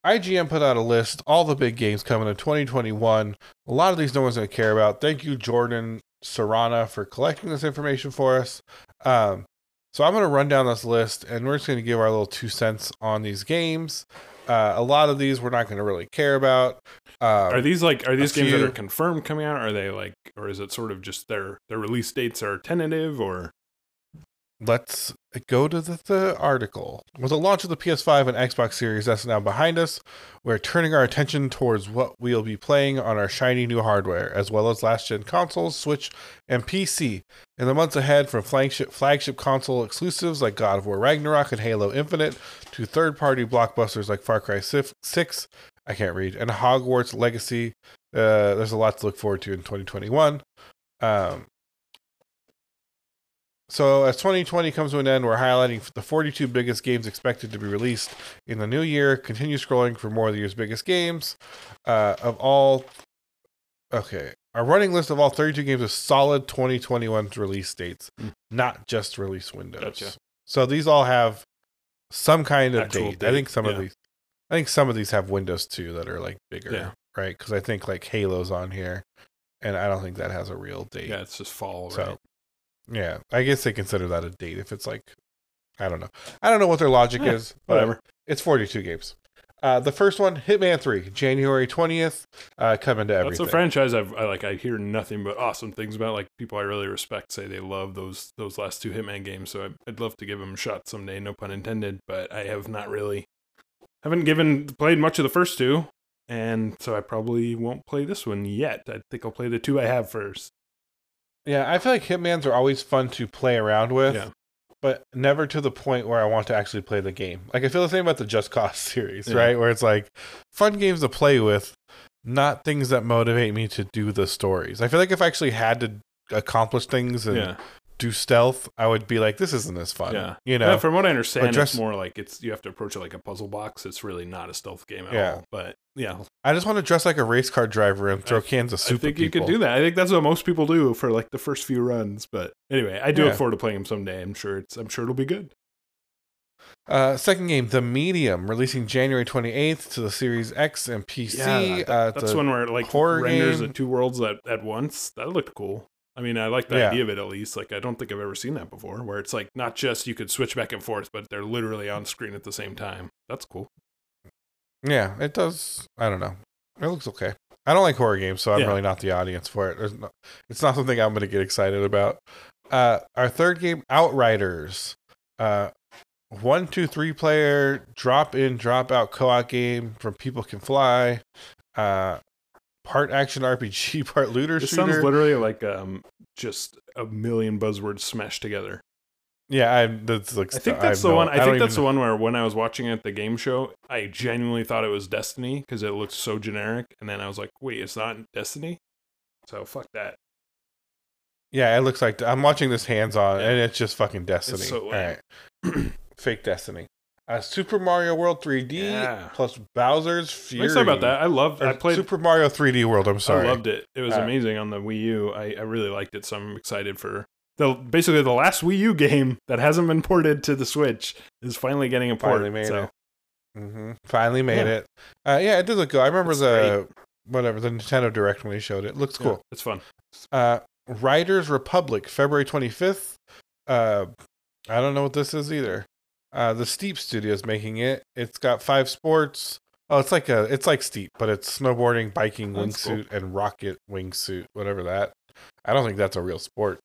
IGN put out a list, all the big games coming in 2021. A lot of these no one's gonna care about. Thank you, Jordan Serrana, for collecting this information for us. Um, so I'm gonna run down this list, and we're just gonna give our little two cents on these games. Uh, a lot of these we're not gonna really care about. Um, Are these like are these games that are confirmed coming out? Are they like or is it sort of just their their release dates are tentative or let's go to the, the article. With the launch of the PS5 and Xbox Series S now behind us, we're turning our attention towards what we'll be playing on our shiny new hardware, as well as last gen consoles, Switch, and PC. In the months ahead, from flagship, flagship console exclusives like God of War Ragnarok and Halo Infinite to third party blockbusters like Far Cry 6, I can't read, and Hogwarts Legacy. Uh, there's a lot to look forward to in 2021. Um, so, as 2020 comes to an end, we're highlighting the 42 biggest games expected to be released in the new year. Continue scrolling for more of the year's biggest games. Uh, of all, okay, our running list of all 32 games is solid 2021 release dates, Mm. not just release windows. Gotcha. So these all have some kind of Actual date. I think date, some of these, I think some of these have windows too that are like bigger, Yeah. right? Because I think like Halo's on here, and I don't think that has a real date. yeah, it's just fall, So, right? Yeah, I guess they consider that a date if it's like, I don't know. I don't know what their logic Yeah, is. Whatever. It's 42 games. Uh, the first one, Hitman 3, January 20th, uh, coming to everything. That's a franchise I've I like I hear nothing but awesome things about. Like people I really respect say they love those those last two Hitman games. So I, I'd love to give them a shot someday, no pun intended. But I have not really haven't given played much of the first two, and so I probably won't play this one yet. I think I'll play the two I have first. Yeah, I feel like Hitmans are always fun to play around with, Yeah. but never to the point where I want to actually play the game. Like, I feel the same about the Just Cause series, Yeah. right? Where it's like fun games to play with, not things that motivate me to do the stories. I feel like if I actually had to accomplish things and Yeah, do stealth, I would be like, this isn't as fun. Yeah. You know? Yeah, from what I understand, But dress- it's more like it's you have to approach it like a puzzle box. It's really not a stealth game at Yeah. all. But yeah, I just want to dress like a race car driver and throw I- cans of soup. I think you could do that. I think that's what most people do for like the first few runs. But anyway, I do Yeah. look forward to playing them someday. I'm sure it's. I'm sure it'll be good. Uh, second game, The Medium, releasing January 28th to the Series X and PC. Yeah, that- uh, that's one where it like horror renders game. the two worlds at, at once. That looked cool. I mean, I like the Yeah. idea of it at least. Like, I don't think I've ever seen that before, where it's like not just you could switch back and forth, but they're literally on screen at the same time. That's cool. Yeah, it does. I don't know. It looks okay. I don't like horror games, so I'm Yeah. really not the audience for it. There's no, it's not something I'm going to get excited about. Uh, our third game, Outriders. Uh, one, two, three player drop in, drop out co-op game from People Can Fly. Uh, part action RPG, part looter It shooter. sounds literally like um just a million buzzwords smashed together. yeah, I, that's like. I think I that's have the no- one. I, don't think that's even- the one where when I was watching it at the game show, I genuinely thought it was Destiny because it looked so generic, and then I was like, "Wait, it's not Destiny." So fuck that. Yeah, it looks like I'm watching this hands on, Yeah. and it's just fucking Destiny. so All right, fake Destiny. Uh, Super Mario World 3D Yeah. plus Bowser's Fury. Let's talk about that. I love. I played. Super Mario 3D World. I'm sorry. I loved it. It was Uh, amazing on the Wii U. I, I really liked it, so I'm excited for the basically the last Wii U game that hasn't been ported to the Switch is finally getting a port. Finally made so. it. hmm Finally made Yeah. it. Uh, yeah, it did look good. I remember It's the whatever the Nintendo Direct when they showed it. Looks Yeah, cool. it's fun. Uh, Riders Republic, February 25th. Uh, I don't know what this is either. Uh, the Steep Studios making it. It's got five sports. Oh, it's like a it's like Steep, but it's snowboarding, biking, That's cool. wingsuit, and rocket wingsuit, whatever that. I don't think that's a real sport.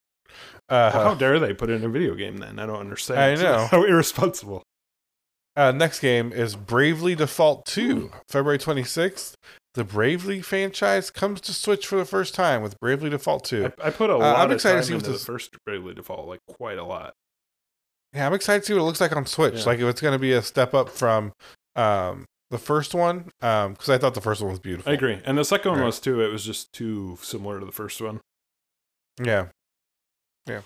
Uh, Well, how dare they put it in a video game then? I don't understand. I know. How irresponsible. Uh, next game is Bravely Default 2, February 26th. The Bravely franchise comes to Switch for the first time with Bravely Default 2. I, I put a Uh, lot I'm of excited to time see into this- the first Bravely Default, like quite a lot. Yeah, I'm excited to see what it looks like on Switch. Yeah. Like if it's going to be a step up from um, the first one, because I thought the first one was beautiful. I agree, and the second one Right. was too. It was just too similar to the first one. Yeah, yeah.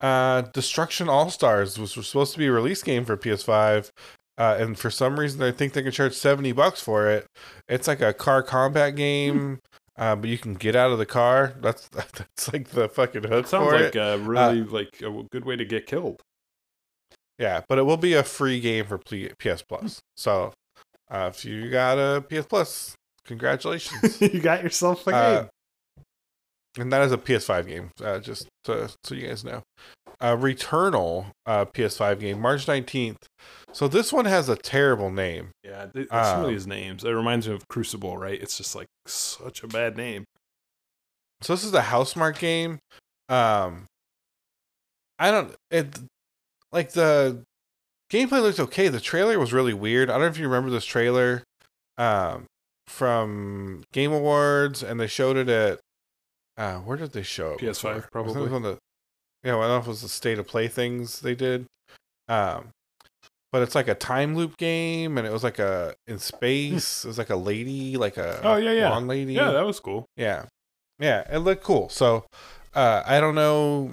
Uh, Destruction All Stars was, supposed to be a release game for PS5, uh, and for some reason I think they can charge seventy bucks for it. It's like a car combat game. uh, but you can get out of the car. That's that's like the fucking hook It sounds like it. a really like a good way to get killed. Yeah, but it will be a free game for P- PS Plus. So uh, if you got a PS Plus, congratulations. you got yourself a game. Uh, and that is a PS5 game, uh, just to, so you guys know. Uh, Returnal uh, PS5 game, March 19th. So this one has a terrible name. Yeah, th- some of Um, these names. It reminds me of Crucible, right? It's just like such a bad name. So this is a Housemarque game. Um, I don't it like the gameplay looks okay. The trailer was really weird. I don't know if you remember this trailer um from Game Awards and they showed it at uh where did they show it? PS5 before? probably. It on the, yeah, well, I don't know if it was the state of play things they did. Um but it's like a time loop game and it was like a in space. it was like a lady, like a Oh, yeah, yeah. blonde lady. Yeah, that was cool. Yeah. Yeah, it looked cool. So uh I don't know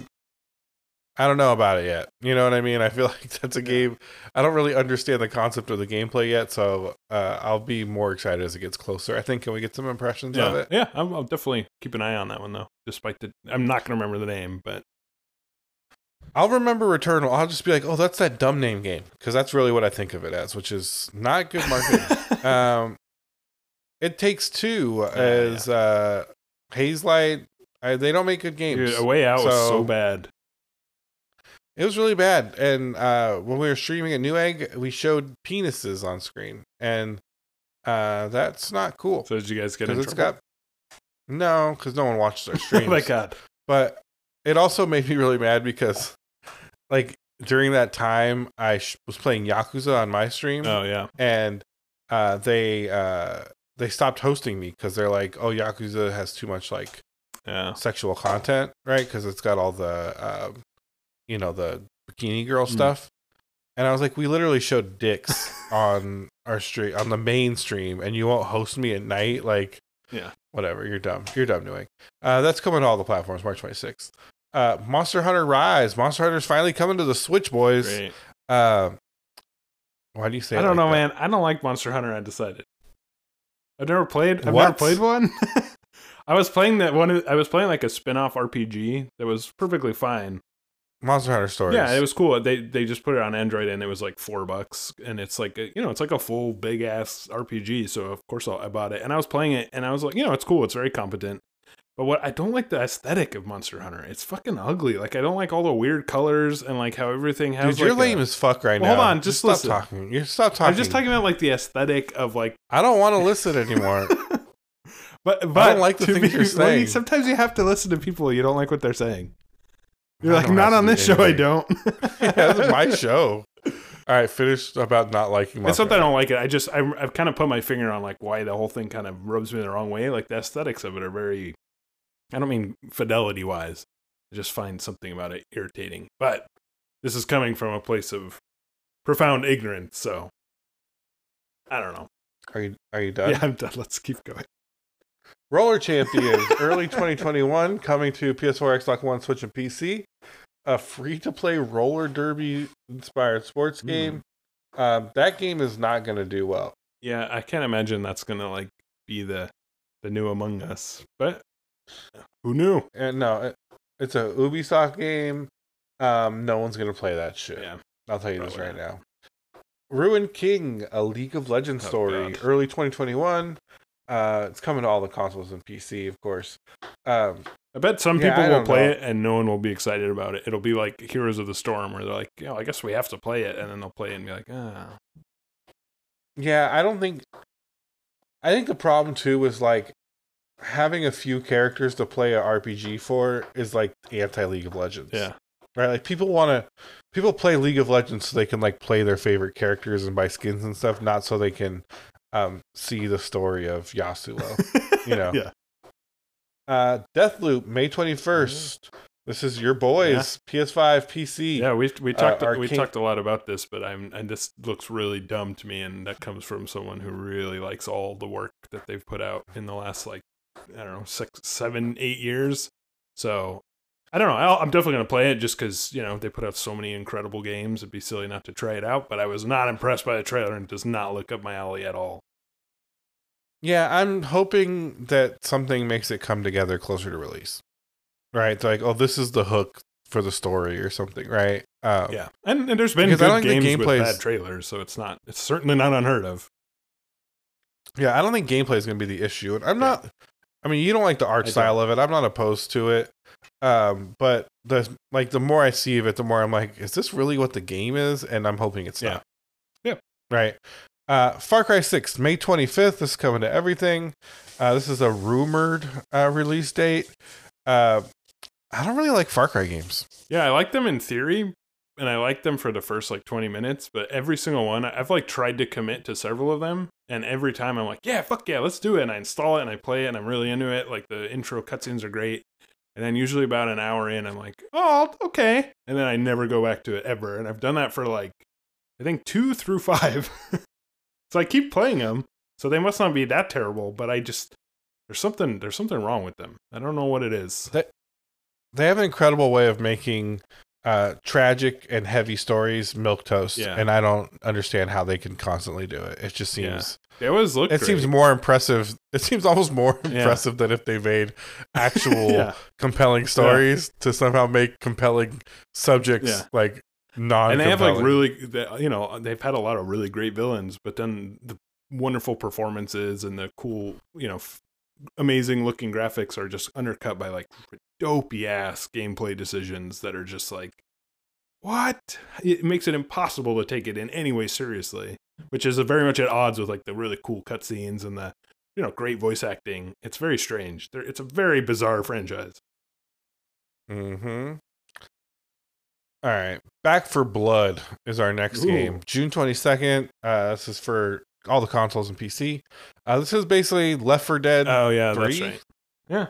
I don't know about it yet. You know what I mean? I feel like that's a game I don't really understand the concept of the gameplay yet, so uh I'll be more excited as it gets closer. I think can we get some impressions of it? yeah. I'll, I'll definitely keep an eye on that one though. Despite the, I'm not gonna remember the name, but I'll remember Returnal. I'll just be like, "Oh, that's that dumb name game" because that's really what I think of it as, which is not good marketing. um It Takes Two Yeah, is uh Hazelight I, they don't make good games. Dude, A Way Out was So- so bad. It was really bad. And uh, when we were streaming at Newegg, we showed penises on screen, and uh, that's not cool So did you guys get in trouble? got no, because no one watches our streams. oh my god. But it also made me really mad because, like, during that time, I sh- was playing Yakuza on my stream, Oh yeah. and uh, they uh, they stopped hosting me because they're like, "Oh, Yakuza has too much like Yeah. sexual content, right? Because it's got all the, um, you know, the bikini girl Mm. stuff. And I was like, we literally showed dicks on our stream, on the mainstream and you won't host me at night. Like, Yeah. whatever. You're dumb. You're dumb doing. Uh, that's coming to all the platforms March 26th. Uh, Monster Hunter Rise. Monster Hunter's finally coming to the Switch, boys. Great. Uh, why do you say? I don't like know, that? man. I don't like Monster Hunter. I decided. I've never played. I've never played one. I was playing that one. I was playing like a spin-off RPG that was perfectly fine. Monster Hunter Stories. Yeah, it was cool. They they just put it on Android and it was like four bucks, and it's like a, you know it's like a full big ass RPG. So of course I I bought it, and I was playing it, and I was like, you know, it's cool. It's very competent. But what I don't like the aesthetic of Monster Hunter. It's fucking ugly. Like I don't like all the weird colors and like how everything has. Dude, you're like lame a- as fuck right Well, now. hold on, just stop listen. talking. You stop talking. I'm just talking about like the aesthetic of like. I don't want to listen anymore. but but I don't like the things be- you're saying. sometimes you have to listen to people you don't like what they're saying. You're I like, don't on this do show. I don't. yeah, this is my show. All right, finish about not liking It's Monster not that I don't like it. I just I, I've kind of put my finger on like why the whole thing kind of rubs me the wrong way. Like the aesthetics of it are very. I don't mean fidelity wise. I just find something about it irritating. But this is coming from a place of profound ignorance, so I don't know. Are you are you done? Yeah, I'm done. Let's keep going. Roller Champions early 2021 coming to PS4, Xbox One, Switch, and PC. A free to play roller derby inspired sports Hmm. game. Um, that game is not going to do well. Yeah, I can't imagine that's gonna like be the the new Among Us, but who knew? And no, it, it's a Ubisoft game. Um, no one's going to play that shit. Yeah, I'll tell you this right now. Ruined King, a League of Legends Oh, story, God. early 2021. Uh, it's coming to all the consoles and PC, of course. Um, I bet some Yeah, people will play know. it and no one will be excited about it. It'll be like Heroes of the Storm, where they're like, "You know, I guess we have to play it," and then they'll play it and be like, "Ah, yeah, I don't think. I think the problem too was like having a few characters to play a RPG for is like anti League of Legends. yeah, right? Like people want to, people play League of Legends so they can like play their favorite characters and buy skins and stuff, not so they can um, see the story of Yasuo. You know. yeah." Uh, Deathloop, May twenty first. This is your boys, PS5, PC. Yeah, we we talked we Arkane- talked a lot about this, but I'm and this looks really dumb to me, and that comes from someone who really likes all the work that they've put out in the last like I don't know six, seven, eight years. So I don't know. I'll, I'm definitely gonna play it just because you know they put out so many incredible games. It'd be silly not to try it out. But I was not impressed by the trailer, and it does not look up my alley at all. Yeah, I'm hoping that something makes it come together closer to release. Right? Like, oh, this is the hook for the story or something, right? Um, Yeah, and, and there's been I good don't think the games with bad trailers, so it's not. It's certainly not unheard of. Yeah, I don't think gameplay is going to be the issue. And I'm Yeah. not, I mean, you don't like the art I style of it. I'm not opposed to it. Um, but the like the more I see of it, the more I'm like, is this really what the game is? And I'm hoping it's Yeah. not. Yeah. Right. Uh, Far Cry 6, May 25th. This is coming to everything. Uh, this is a rumored uh, release date. Uh, I don't really like Far Cry games. Yeah, I like them in theory, and I like them for the first like 20 minutes. But every single one, I've like tried to commit to several of them, and every time I'm like, yeah, fuck yeah, let's do it. And I install it and I play it, and I'm really into it. Like the intro cutscenes are great. And then usually about an hour in, I'm like, oh, okay. And then I never go back to it ever. And I've done that for like, I think two through five. so I keep playing them. So they must not be that terrible. But I just there's something there's something wrong with them. I don't know what it is. They have an incredible way of making uh, tragic and heavy stories milk toast. Yeah. And I don't understand how they can constantly do it. It just Yeah. seems. They always look. It great. seems more impressive. It seems almost more Yeah. impressive than if they made actual yeah. compelling stories to somehow make compelling subjects Yeah. like non. and they have like really you know they've had a lot of really great villains but then the wonderful performances and the cool you know f- amazing looking graphics are just undercut by like dopey ass gameplay decisions that are just like what it makes it impossible to take it in any way seriously which is very much at odds with like the really cool cutscenes and the you know great voice acting it's very strange it's a very bizarre franchise Mm-hmm. All right, Back 4 Blood is our next Ooh. game. June twenty second. Uh, this is for all the consoles and PC. Uh, this is basically Left 4 Dead. oh yeah that's three. right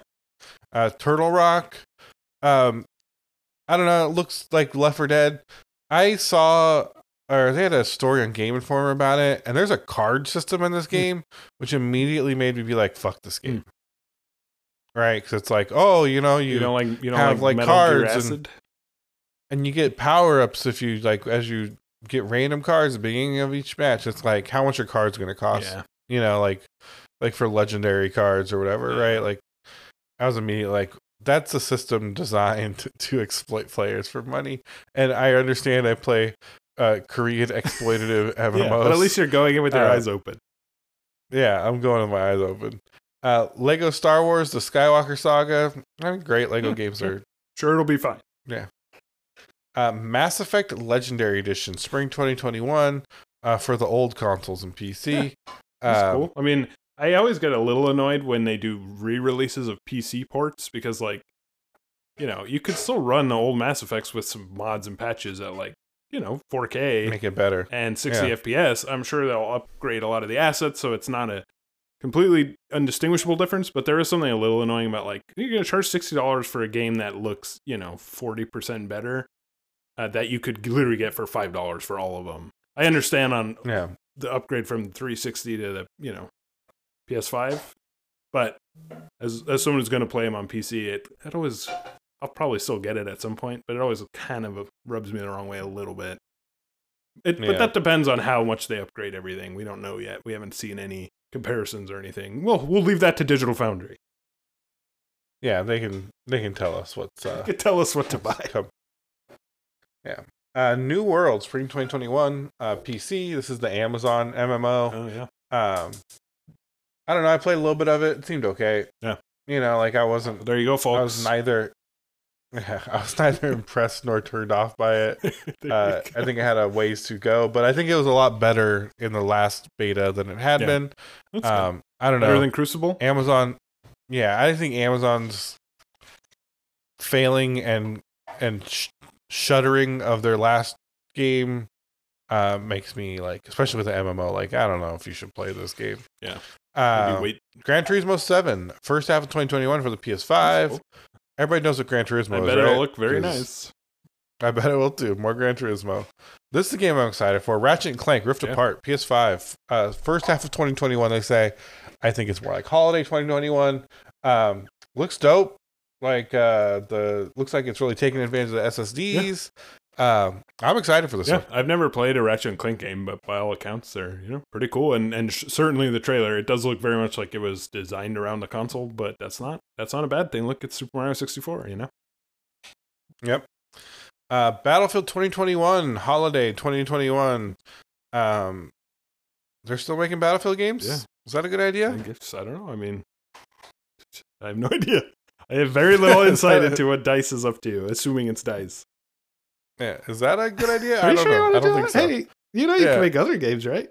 uh, Turtle Rock. Um, I don't know. It looks like Left 4 Dead. I saw, or they had a story on Game Informer about it, and there's a card system in this Hmm. game, which immediately made me be like, "Fuck this game." Right? Because it's like, oh, you know, you, you, don't like you don't have, like, like, cards and- and you get power ups if you like as you get random cards at the beginning of each match. It's like how much your cards going to cost? yeah you know, like like for legendary cards or whatever, Yeah. right? Like I was immediately like, that's a system designed to, exploit players for money. And I understand I play uh Korean exploitative MMOs. Yeah, but at least you're going in with your Uh, eyes open. yeah, I'm going with my eyes open. Uh Lego Star Wars, the Skywalker Saga. I mean, great Lego Yeah, games are Sure, it'll be fine. Yeah. Uh, Mass Effect Legendary Edition, spring 2021, uh, for the old consoles and PC. That's Um, cool. I mean, I always get a little annoyed when they do re-releases of PC ports because, like, you know, you could still run the old Mass Effects with some mods and patches at like, you know, 4K Make it better. and 60 Yeah. FPS. I'm sure they'll upgrade a lot of the assets, so it's not a completely undistinguishable difference. But there is something a little annoying about like you're gonna charge sixty dollars for a game that looks, you know, forty percent better. Uh, that you could literally get for five dollars for all of them. I understand on Yeah. the upgrade from 360 to the you know PS5, but as as someone who's going to play them on PC, it it always I'll probably still get it at some point, but it always kind of rubs me the wrong way a little bit. It, Yeah. But that depends on how much they upgrade everything. We don't know yet. We haven't seen any comparisons or anything. Well, we'll leave that to Digital Foundry. Yeah, they can they can tell us what's uh tell us what to buy. come. Yeah. Uh New World, spring 2021, uh PC. This is the Amazon MMO. Oh yeah, Um I don't know, I played a little bit of it. It seemed okay. Yeah. You know, like I wasn't there you go, folks. I was neither yeah, I was neither impressed nor turned off by it. Uh, I think it had a ways to go, but I think it was a lot better in the last beta than it had Yeah. been. That's good. Um, I don't know. better than Crucible. Amazon, yeah, I think Amazon's failing and and sh- shuttering of their last game uh, makes me like, especially with the MMO, like I don't know if you should play this game. Yeah. Uh, wait. Gran Turismo Seven, first half of 2021 for the PS5. Cool. Everybody knows what Gran Turismo I is. bet right? it'll look very nice. I bet it will too. More Gran Turismo. This is the game I'm excited for. Ratchet and Clank Rift Yeah. Apart PS5. Uh, first half of 2021. They say. I think it's more like holiday 2021. Um, looks dope. Like uh, the looks like it's really taking advantage of the SSDs. Um, I'm excited for this Yeah, one. I've never played a Ratchet and Clank game, but by all accounts, they're you know pretty cool. And and sh- certainly the trailer, it does look very much like it was designed around the console. But that's not that's not a bad thing. Look at Super Mario 64. You know. Yep. Uh, Battlefield 2021 holiday 2021. Um, they're still making Battlefield games. Yeah. Is that a good I idea? guess I don't know. I mean, I have no idea. I have very little insight into what Dice is up to, assuming it's Dice. Yeah. Is that a good idea? Are I you don't sure know. want I don't do think that? so. Hey, you know you Yeah. can make other games, right?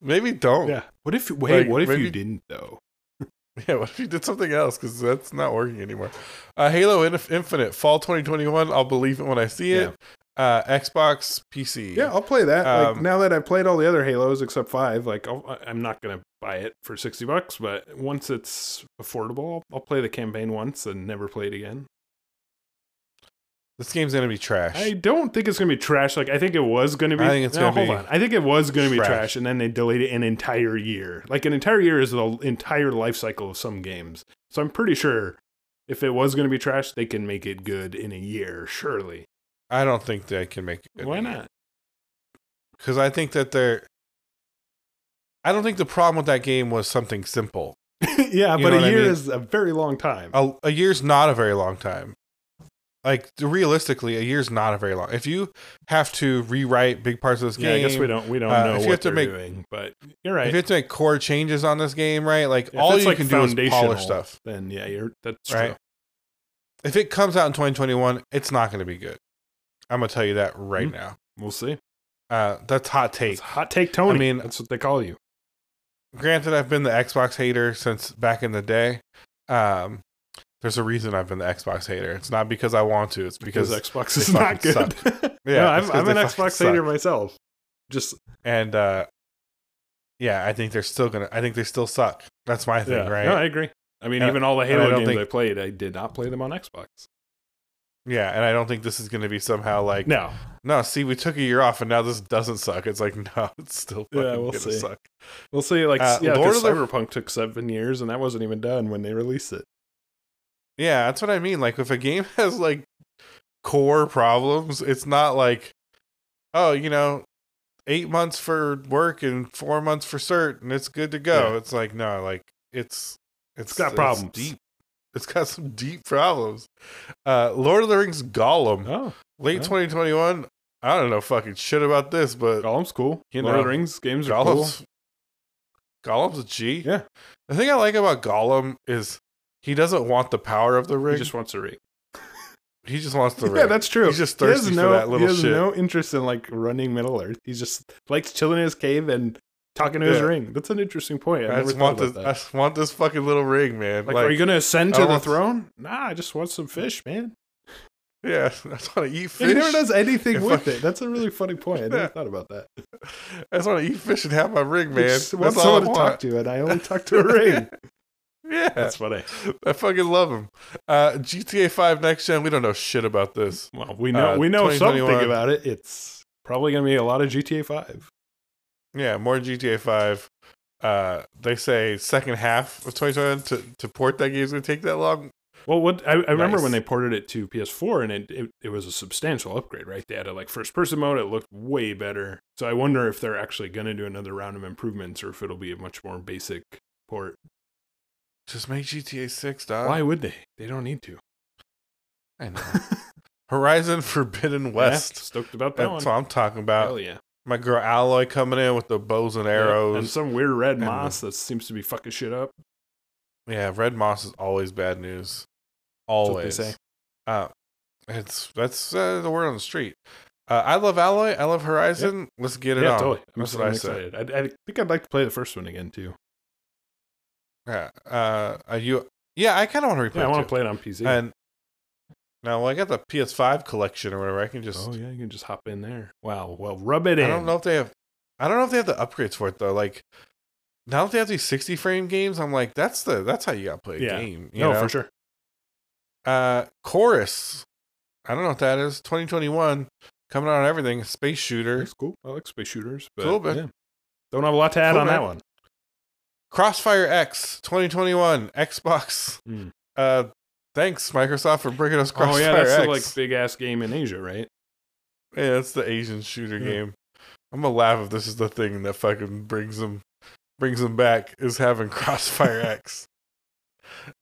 Maybe don't. Yeah. What if? Wait, Like, what if you didn't though? Yeah, what if you did something else? Because that's not working anymore. Uh, Halo Inf- Infinite, fall 2021. I'll believe it when I see it. Uh, Xbox, PC. Yeah, I'll play that. like Um, now that I've played all the other Halos except Five, like I'll, I- I'm not gonna buy it for sixty bucks, but once it's affordable, I'll, I'll play the campaign once and never play it again. This game's gonna be trash. I don't think it's gonna be trash. Like I think it was gonna be. I think it's no, gonna hold be on. I think it was gonna be trash. trash, and then they delayed it an entire year. Like an entire year is the entire life cycle of some games. So I'm pretty sure if it was gonna be trash, they can make it good in a year. Surely. I don't think they can make it. Why not? Because I think that they're. I don't think the problem with that game was something simple. yeah, You but a what I year mean? is a very long time. A, a year's not a very long time. Like realistically, a year's not a very long. If you have to rewrite big parts of this yeah, game, I guess we don't we don't uh, know if what you have to make- doing, but you're right. If you have to make core changes on this game, right? Like all you like, can do is polish stuff. Then yeah, you're that's Right. true. If it comes out in 2021, it's not going to be good. I'm gonna tell you that right Mhm. now. We'll see. Uh, that's hot take. It's hot take Tony. I mean- that's what they call you. Granted, I've been the Xbox hater since back in the day. Um, there's a reason I've been the Xbox hater. It's not because I want to. It's because Because Xbox is not good. Yeah, it's I'm, I'm an Xbox hater suck. myself. Just and uh, yeah, I think they're still gonna. I think they still suck. That's my thing, yeah, right? no, I agree. I mean, And- even all the and I Halo games think- I played, I did not play them on Xbox. yeah, and I don't think this is gonna be somehow like No, no. See, we took a year off, and now this doesn't suck. It's like no, it's still Yeah, fucking we'll gonna see. suck. we'll see. Like, Uh, yeah, Lord of the- Cyberpunk took seven years, and that wasn't even done when they released it. Yeah, that's what I mean. Like if a game has like core problems, it's not like oh, you know, eight months for work and four months for cert, and it's good to go. Yeah. It's like no, like it's it's got problems. deep. It's got some deep problems. Uh Lord of the Rings Gollum, Oh, late yeah. 2021. I don't know fucking shit about this, but Gollum's cool. You Lord of the Rings games are cool. Gollum's Gollum's a G. Yeah. The thing I like about Gollum is he doesn't want the power of the ring. He just wants a ring. He just wants the ring. Yeah, that's true. He's just He thirsty no, for that little shit. he has shit. no interest in like running Middle Earth. He just likes chilling in his cave and talking to his ring. That's an interesting point. I, I just want this. that. I just want this fucking little ring, man. Like, Like, are you gonna ascend to the want- throne? Nah, I just want some fish, man. yeah, I just want to eat Yeah, fish. he never does anything If with I- it. That's a really funny point. I never Yeah. thought about that. I just want to eat fish and have my ring, I man. just That's want all I someone to want. talk to, and I only talk to a ring. Yeah, That's funny. I fucking love him. Uh, GTA Five next gen. We don't know shit about this. Well, we know Uh, we know something about it. It's probably gonna be a lot of GTA Five. Yeah, more GTA Five. Uh, they say second half of 2021 to, to port that game is gonna take that long. Well, what I, I remember when they ported it to PS4, and it, it it was a substantial upgrade, right? They added like first person mode. It looked way better. So I wonder if they're actually gonna do another round of improvements, or if it'll be a much more basic port. Just make GTA Six, dog. Why would they? They don't need to. I know. Horizon Forbidden Yeah, West. stoked about that That's one. what I'm talking about. Hell yeah. My girl Aloy coming in with the bows and Yeah, arrows. and some weird red and- moss that seems to be fucking shit up. Yeah, red moss is always bad news. what they Always. say. Uh, it's that's uh, the word on the street. Uh, I love Aloy. I love Horizon. Let's get it yeah, on. totally. I'm, That's so what I I'm said. excited. I, I think I'd like to play the first one again too. Yeah. Uh, are you? Yeah, I kind of want to replay. Yeah, I want to play it on PC. And now, well, I got the PS5 collection or whatever. I can just. oh yeah, you can just hop in there. Wow. Well, rub it in. I don't know if they have. I don't know if they have the upgrades for it though. Like now that they have these 60 frame games, I'm like, that's the that's how you got to play a Yeah. game. You No, know? for sure. Uh, Chorus. I don't know what that is. 2021 coming out on everything. Space shooter. It's cool. I like space shooters. But, Cool, man. yeah. Don't have a lot to add Cool, on man. that one. Crossfire X 2021 Xbox. Hmm. Uh, thanks Microsoft for bringing us Crossfire X. Oh yeah, that's X. the like big ass game in Asia, right? Yeah, that's the Asian shooter Yeah. game. I'm gonna laugh if this is the thing that fucking brings them brings them back is having Crossfire X.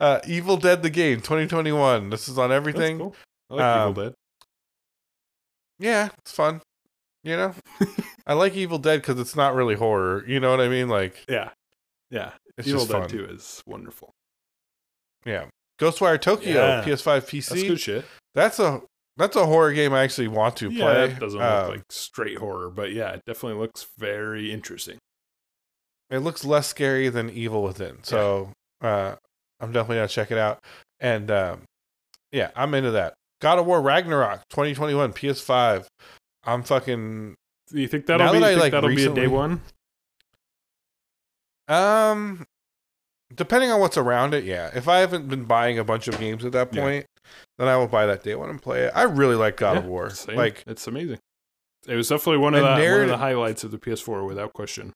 Uh, Evil Dead the game 2021. This is on everything. cool. I like Um, Evil Dead. Yeah, it's fun. You know, I like Evil Dead because it's not really horror. You know what I mean? Like Yeah. Yeah. it's Evil Dead fun. 2 is wonderful. Yeah, Ghostwire Tokyo Yeah. PS5 That's PC. good shit. That's a that's a horror game I actually want to Yeah, play. it doesn't Um, look like straight horror, but yeah, it definitely looks very interesting. it looks less scary than Evil Within. So uh, I'm definitely gonna check it out. And um, yeah, I'm into that. God of War Ragnarok 2021 PS5. I'm fucking Do you think that'll Now be, That I, like, that'll be a day one? Um depending on what's around it, yeah. If I haven't been buying a bunch of games at that Yeah. point, then I will buy that day one and play it. I really like God of War. same. Like it's amazing. It was definitely one of The the one of the highlights of the PS4 without question.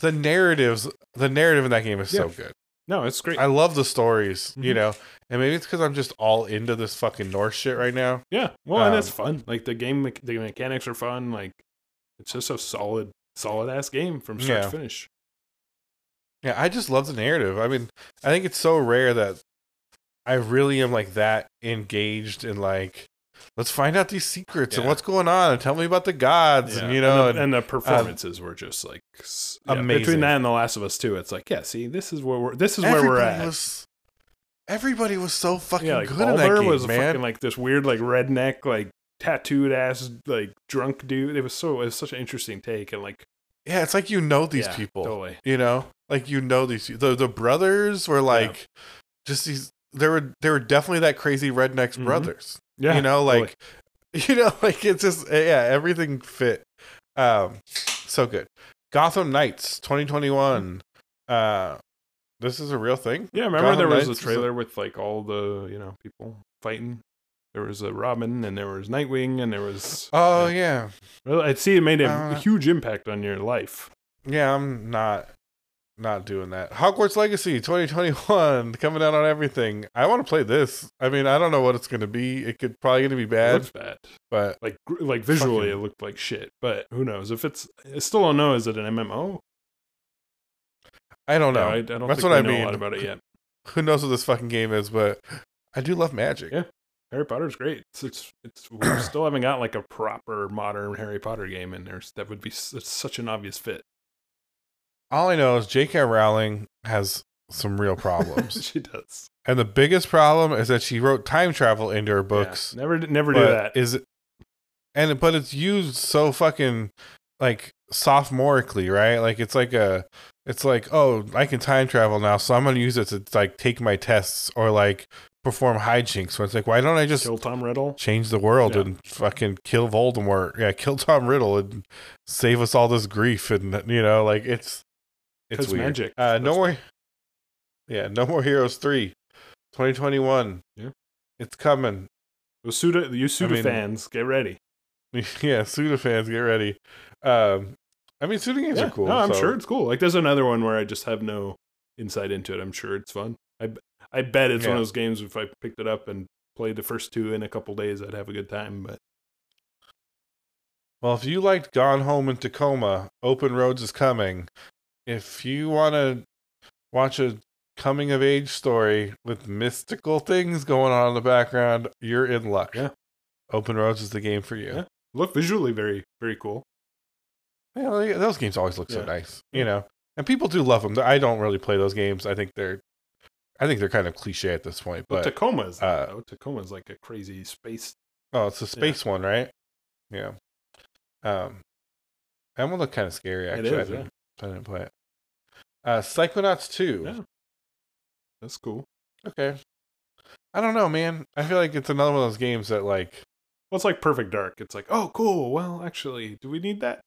the narratives, the narrative in that game is so good. No, it's great. I love the stories, you Mhm. know. And maybe it's because I'm just all into this fucking Norse shit right now. yeah, well, and it's Um, fun. Like the game, me- the mechanics are fun. Like it's just a solid, solid ass game from start Yeah. to finish. Yeah, I just love the narrative. I mean, I think it's so rare that I really am like that engaged in like, let's find out these secrets and what's going on and tell me about the gods Yeah, and you know. and the, And, and the uh, performances were just like yeah, Amazing. Between that and The Last of Us too, it's like, yeah, see, this is where we're this is where we're at. was, everybody was so fucking yeah, like good in that game, was man. fucking like this weird, like redneck, like tattooed ass, like drunk dude. It was so it was such an interesting take, and like yeah, it's like you know these yeah, people. totally. You know, like you know these the the brothers were like just these. They were they were definitely that crazy rednecks Mhm. brothers. Yeah, you know totally. like you know like it's just yeah everything fit um so good gotham knights 2021 uh this is a real thing Yeah, remember Gotham there was Knights a is a- trailer with like all the you know people fighting. There was a Robin, and there was Nightwing, and there was. oh yeah. yeah Well, I'd see it made a Uh, huge impact on your life. yeah i'm not not doing that hogwarts legacy 2021 coming out on everything i want to play this i mean i don't know what it's gonna be it could probably gonna be It bad looks bad. but Like like visually, Fucking- it looked like shit. But who knows? If it's, I still don't know. Is it an MMO? i don't know Yeah, I, I don't That's think what I know a mean. lot about it yet. who knows what this fucking game is but i do love magic Yeah. Harry Potter's great. It's it's, it's we still haven't got like a proper modern Harry Potter game, and there's that would be such an obvious fit. all i know is j.k rowling has some real problems she does. And the biggest problem is that she wrote time travel into her Yeah, books. never never do that. Is it and but it's used so fucking like sophomorically, right? Like it's like a it's like, oh, I can time travel now, so I'm gonna use it to like take my tests or like perform hijinks. So it's like, why don't I just Kill Tom Riddle. change the world Yeah. and fucking kill Voldemort? Yeah, kill Tom Riddle and save us all this grief and you know, like it's it's weird. magic. Uh, no more. Yeah, no more Heroes three. 2021. Yeah. It's coming. Those Suda, you Suda mean- fans, get ready. yeah, Suda fans, get ready. Um, I mean, Suda games Yeah, are cool. No, I'm so- sure it's cool. Like there's another one where I just have no insight into it. I'm sure it's fun. I I bet it's one of those games. If I picked it up and played the first two in a couple days, I'd have a good time. But Well, if you liked Gone Home in Tacoma, Open Roads is coming. If you want to watch a coming of age story with mystical things going on in the background, you're in luck. Yeah. Open Roads is the game for you. Yeah. look visually very very cool. Yeah, those games always look so nice, you know. And people do love them. I don't really play those games. I think they're, I think they're kind of cliche at this point. But But Tacoma is uh, though. Tacoma is like a crazy space. oh, it's a space one, right? Yeah. Um, that one looked kind of scary. Actually, I, is, yeah. didn't, I didn't play it. Uh, Psychonauts two. Yeah. That's cool. Okay. I don't know, man. I feel like it's another one of those games that like, Well, it's like Perfect Dark. It's like, oh, cool. Well, actually, do we need that?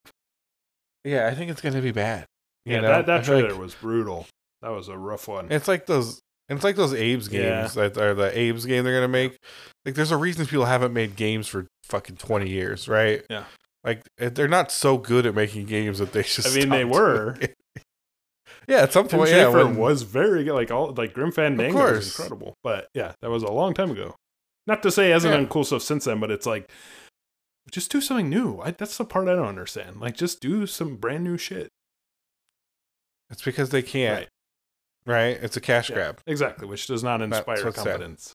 yeah, I think it's gonna be bad. Yeah, know? that that feel like- trailer was brutal. That was a rough one. It's like those. It's like those Abe's Yeah. games that are the Abe's game they're gonna make. Like, there's a reason people haven't made games for fucking twenty years, right? Yeah. Like eh, they're not so good at making games that they just. I mean, they were. yeah, at some Tim point, yeah. When- was very good. Like all like Grim Fandango was incredible. But yeah, that was a long time ago. Not to say hasn't Yeah. done cool stuff since then, but it's like Just do something new. I, that's the part I don't understand. Like, just do some brand new shit. It's because they can't. Right. Right? It's a cash Yeah, grab. Exactly, which does not inspire what's sad. confidence.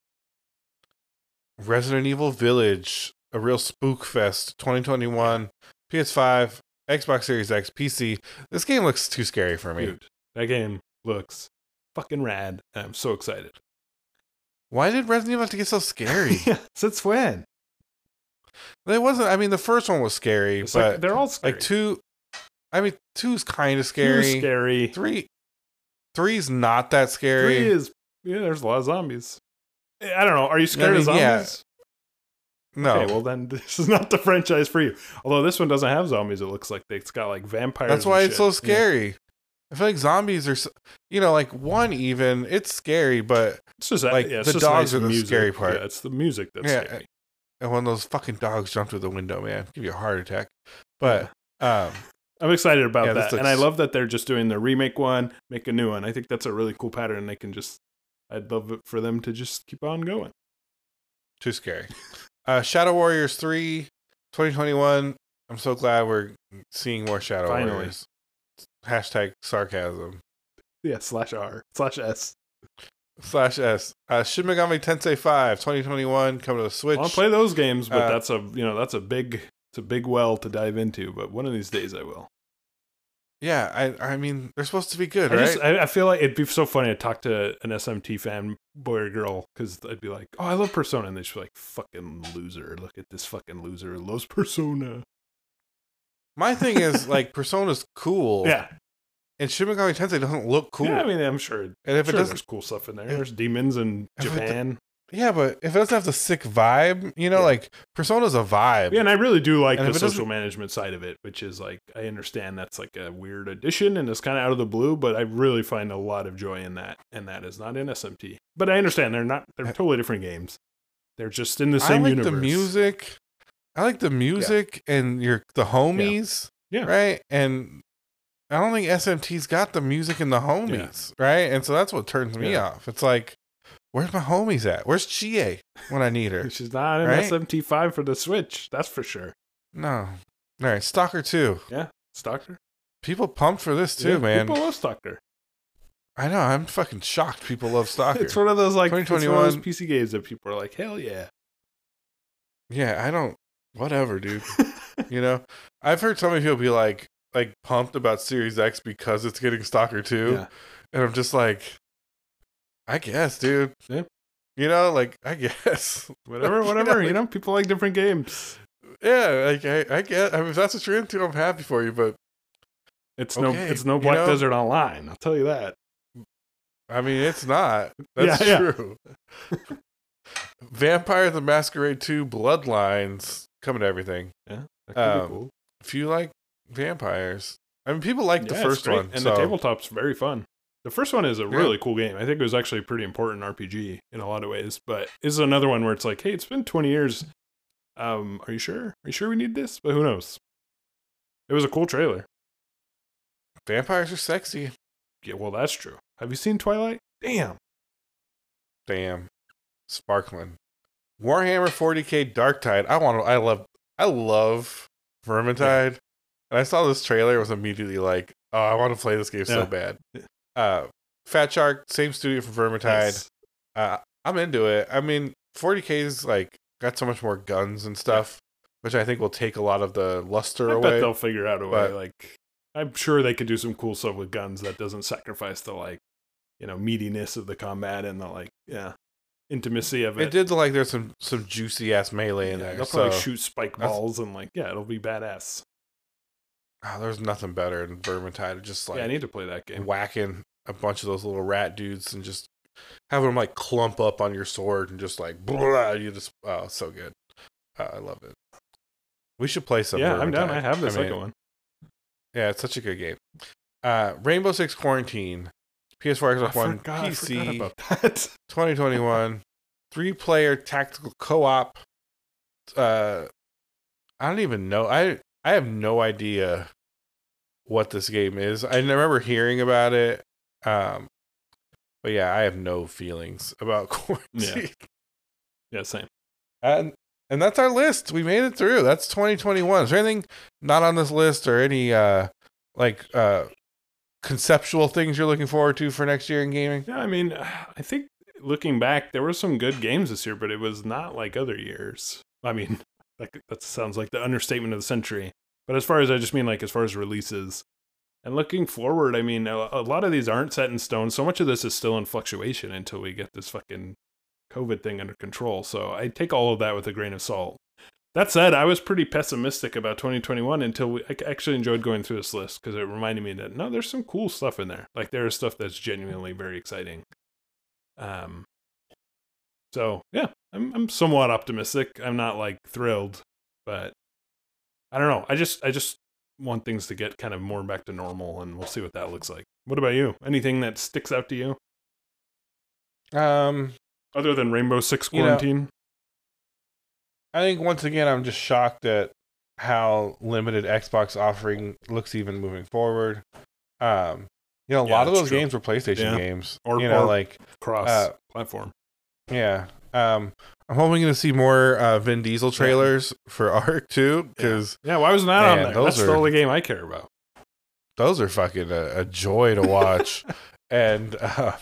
Resident Evil Village, a real spook fest, 2021, PS5, Xbox Series X, PC. This game looks too scary for me. Dude, that game looks fucking rad. I'm so excited. Why did Resident Evil have to get so scary? Since when? it wasn't. I mean, the first one was scary, It's but like, they're all scary. like two. I mean, two's kind of scary. is scary. Three, three's not that scary. Three is yeah. There's a lot of zombies. I don't know. Are you scared mean, of zombies? yeah. no, Okay, well then this is not the franchise for you. Although this one doesn't have zombies, it looks like it's got like vampires. that's why it's so Yeah. scary. I feel like zombies are, you know, like one even. It's scary, but It's just Like, yeah, it's the dogs nice are the music. scary part. Yeah, it's the music that's Yeah, scary. and when those fucking dogs jump through the window, man, give you a heart attack. But um, I'm excited about Yeah, this that, and I love that they're just doing the remake one, make a new one. I think that's a really cool pattern. They can just, I'd love it for them to just keep on going. too scary. Uh, Shadow Warriors 3, 2021. I'm so glad we're seeing more Shadow Finally. Warriors. Hashtag sarcasm. Yeah, slash R slash S. Slash S. Uh, Shin Megami Tensei 5, 2021, coming to the Switch. I'll play those games, but Uh, that's a you know that's a big it's a big well to dive into. But one of these days I will. Yeah, I I mean, they're supposed to be good, I right? just I, I feel like it'd be so funny to talk to an SMT fan, boy or girl, because I'd be like, "Oh, I love Persona," and they'd be like, "Fucking loser! Look at this fucking loser loves Persona." My thing is, like, Persona's cool. Yeah, And Shin Megami Tensei doesn't look cool. yeah. I mean, I'm sure. and if sure it doesn't there's cool stuff in there. There's demons in Japan. Yeah, but if it doesn't have the sick vibe, you know, Yeah. like Persona's a vibe. Yeah, and I really do like And the social doesn't- management side of it, which is like I understand that's like a weird addition and it's kind of out of the blue, but I really find a lot of joy in that, and that is not in SMT. But I understand they're not; they're totally different games. They're just in the same I like universe. the music. I like the music and your the homies, Yeah. right? And I don't think SMT's got the music and the homies, right? And so that's what turns me Yeah. off. It's like, where's my homies at? Where's Chie when I need her? She's not in Right? SMT five for the Switch. That's for sure. No. All right, Stalker 2. Yeah, Stalker People pumped for this too, Yeah, man. People love Stalker. I know. I'm fucking shocked people love Stalker. It's one of those like it's one of those 2021. PC games that people are like, hell yeah. yeah, I don't. Whatever, dude. You know, I've heard so many people be like, like pumped about Series X because it's getting Stalker 2. Yeah. And I'm just like, I guess, dude. Yeah. You know, like, I guess. whatever, You whatever. know, You know, people like different games. Yeah, like, I, I get, I mean, if that's what you're into, I'm happy for you, but It's no, it's no you Black know? Desert Online. I'll tell you that. I mean, it's not. That's Yeah, yeah. true. Vampire the Masquerade 2 Bloodlines coming to everything. That could be Um, cool. If you like vampires, I mean, people like the Yeah, it's first one. and so the tabletop's very fun. The first one is a Yeah. really cool game. I think it was actually a pretty important RPG in a lot of ways. But this is another one where it's like, hey, it's been 20 years. Um, are you sure? Are you sure we need this? But who knows? It was a cool trailer. vampires are sexy. Yeah, well, that's true. Have you seen Twilight? Damn. Damn. Sparkling. Warhammer 40k Dark Tide. I want to, I love, I love Vermintide. And I saw this trailer, was immediately like, oh, I want to play this game so bad. Uh, Fat Shark, same studio for Vermintide. Nice. Uh, I'm into it. I mean, 40k's like got so much more guns and stuff, which I think will take a lot of the luster I away. bet they'll figure out a way. but- like, I'm sure they could do some cool stuff with guns that doesn't sacrifice the like, you know, meatiness of the combat and the like, yeah, intimacy of It it. did look like there's some some juicy ass melee in Yeah, there. They'll So probably shoot spike balls and like, yeah, it'll be badass. Oh, there's nothing better than Vermintide. Just like yeah, I need to play that game. whacking a bunch of those little rat dudes and just having them like clump up on your sword and just like blah, you just oh so good. Uh, I love it. We should play some. yeah, I'm down. I have the mean, second one. Yeah, it's such a good game. Uh, Rainbow Six Quarantine, PS4, Xbox One, forgot, PC, 2021, three player tactical co op. Uh, I don't even know. I I have no idea what this game is. I remember hearing about it. Um, but yeah, I have no feelings about quarantine. Yeah, same. And and that's our list. We made it through. That's 2021. Is there anything not on this list or any uh like uh conceptual things you're looking forward to for next year in gaming? Yeah, I mean, I think looking back, there were some good games this year, but it was not like other years. I mean, that that sounds like the understatement of the century. But as far as I just mean like as far as releases, and looking forward, I mean, a, a lot of these aren't set in stone. So much of this is still in fluctuation until we get this fucking COVID thing under control. So I take all of that with a grain of salt. That said, I was pretty pessimistic about 2021 until we, I actually enjoyed going through this list because it reminded me that no, there's some cool stuff in there. Like there is stuff that's genuinely very exciting. Um, so yeah, I'm I'm somewhat optimistic. I'm not like thrilled, but I don't know. I just I just want things to get kind of more back to normal, and we'll see what that looks like. What about you? Anything that sticks out to you Um, other than Rainbow Six You know- Quarantine? I think once again I'm just shocked at how limited Xbox offering looks even moving forward. Um, you know, a Yeah, lot of those true. games were PlayStation Yeah. games. Or- you know, or- like Cross uh, platform. yeah. Um, I'm hoping to see more uh, Vin Diesel trailers for Ark 2, because Yeah, why wasn't that on there? those That's the only game I care about. those are fucking a, a joy to watch. and uh,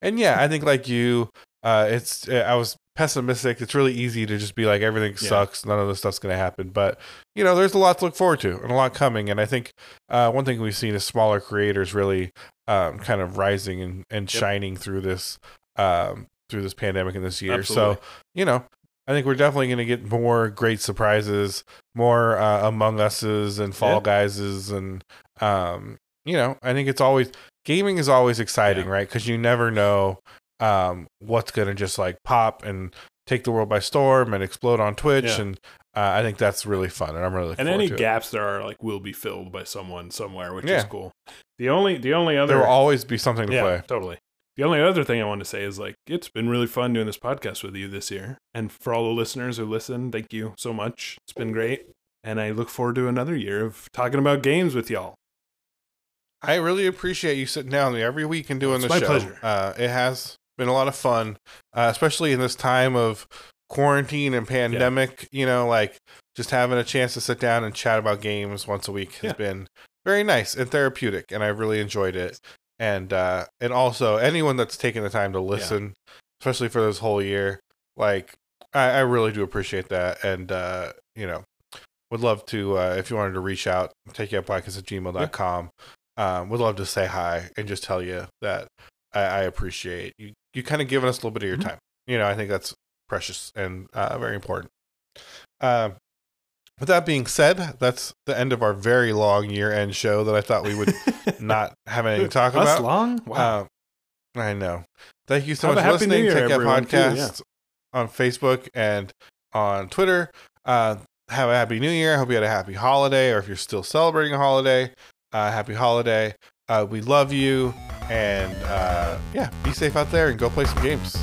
and yeah, I think like you, uh, it's I was pessimistic. It's really easy to just be like everything Yeah. sucks, none of this stuff's gonna happen. But you know, there's a lot to look forward to and a lot coming. And I think uh, one thing we've seen is smaller creators really um, kind of rising and, and Yep. shining through this um, through this pandemic and this year. Absolutely. So you know. I think we're definitely going to get more great surprises, more uh, Among Us's and Fall Yeah. Guyses, and um, you know, I think it's always gaming is always exciting, Yeah. right? Because you never know um, what's going to just like pop and take the world by storm and explode on Twitch, Yeah. and uh, I think that's really fun, and I'm really and any forward to it. gaps there are like will be filled by someone somewhere, which is cool. The only the only other There will always be something to play. totally. The only other thing I want to say is like it's been really fun doing this podcast with you this year, and for all the listeners who listen, thank you so much. It's been great, and I look forward to another year of talking about games with y'all. I really appreciate you sitting down with me every week and doing It's the my show. pleasure. Uh, it has been a lot of fun, uh, especially in this time of quarantine and pandemic. You know, like just having a chance to sit down and chat about games once a week has Yeah. been very nice and therapeutic, and I really enjoyed it. And uh, and also anyone that's taken the time to listen, especially for this whole year, like I, I really do appreciate that. And uh, you know, would love to uh, if you wanted to reach out, take you podcast at gmail.com. Um, would love to say hi and just tell you that I, I appreciate you. You kind of giving us a little bit of your Mhm. time. You know, I think that's precious and uh, very important. Um, with that being said, that's the end of our very long year end show that I thought we would not have anything to talk about. long? Wow. Uh, I know. Thank you so Have much for listening. Year, Take Care everyone, too, Podcast on Facebook and on Twitter. Uh, have a happy New Year. I hope you had a happy holiday, or if you're still celebrating a holiday, uh, happy holiday. Uh, we love you, and uh, yeah, be safe out there and go play some games.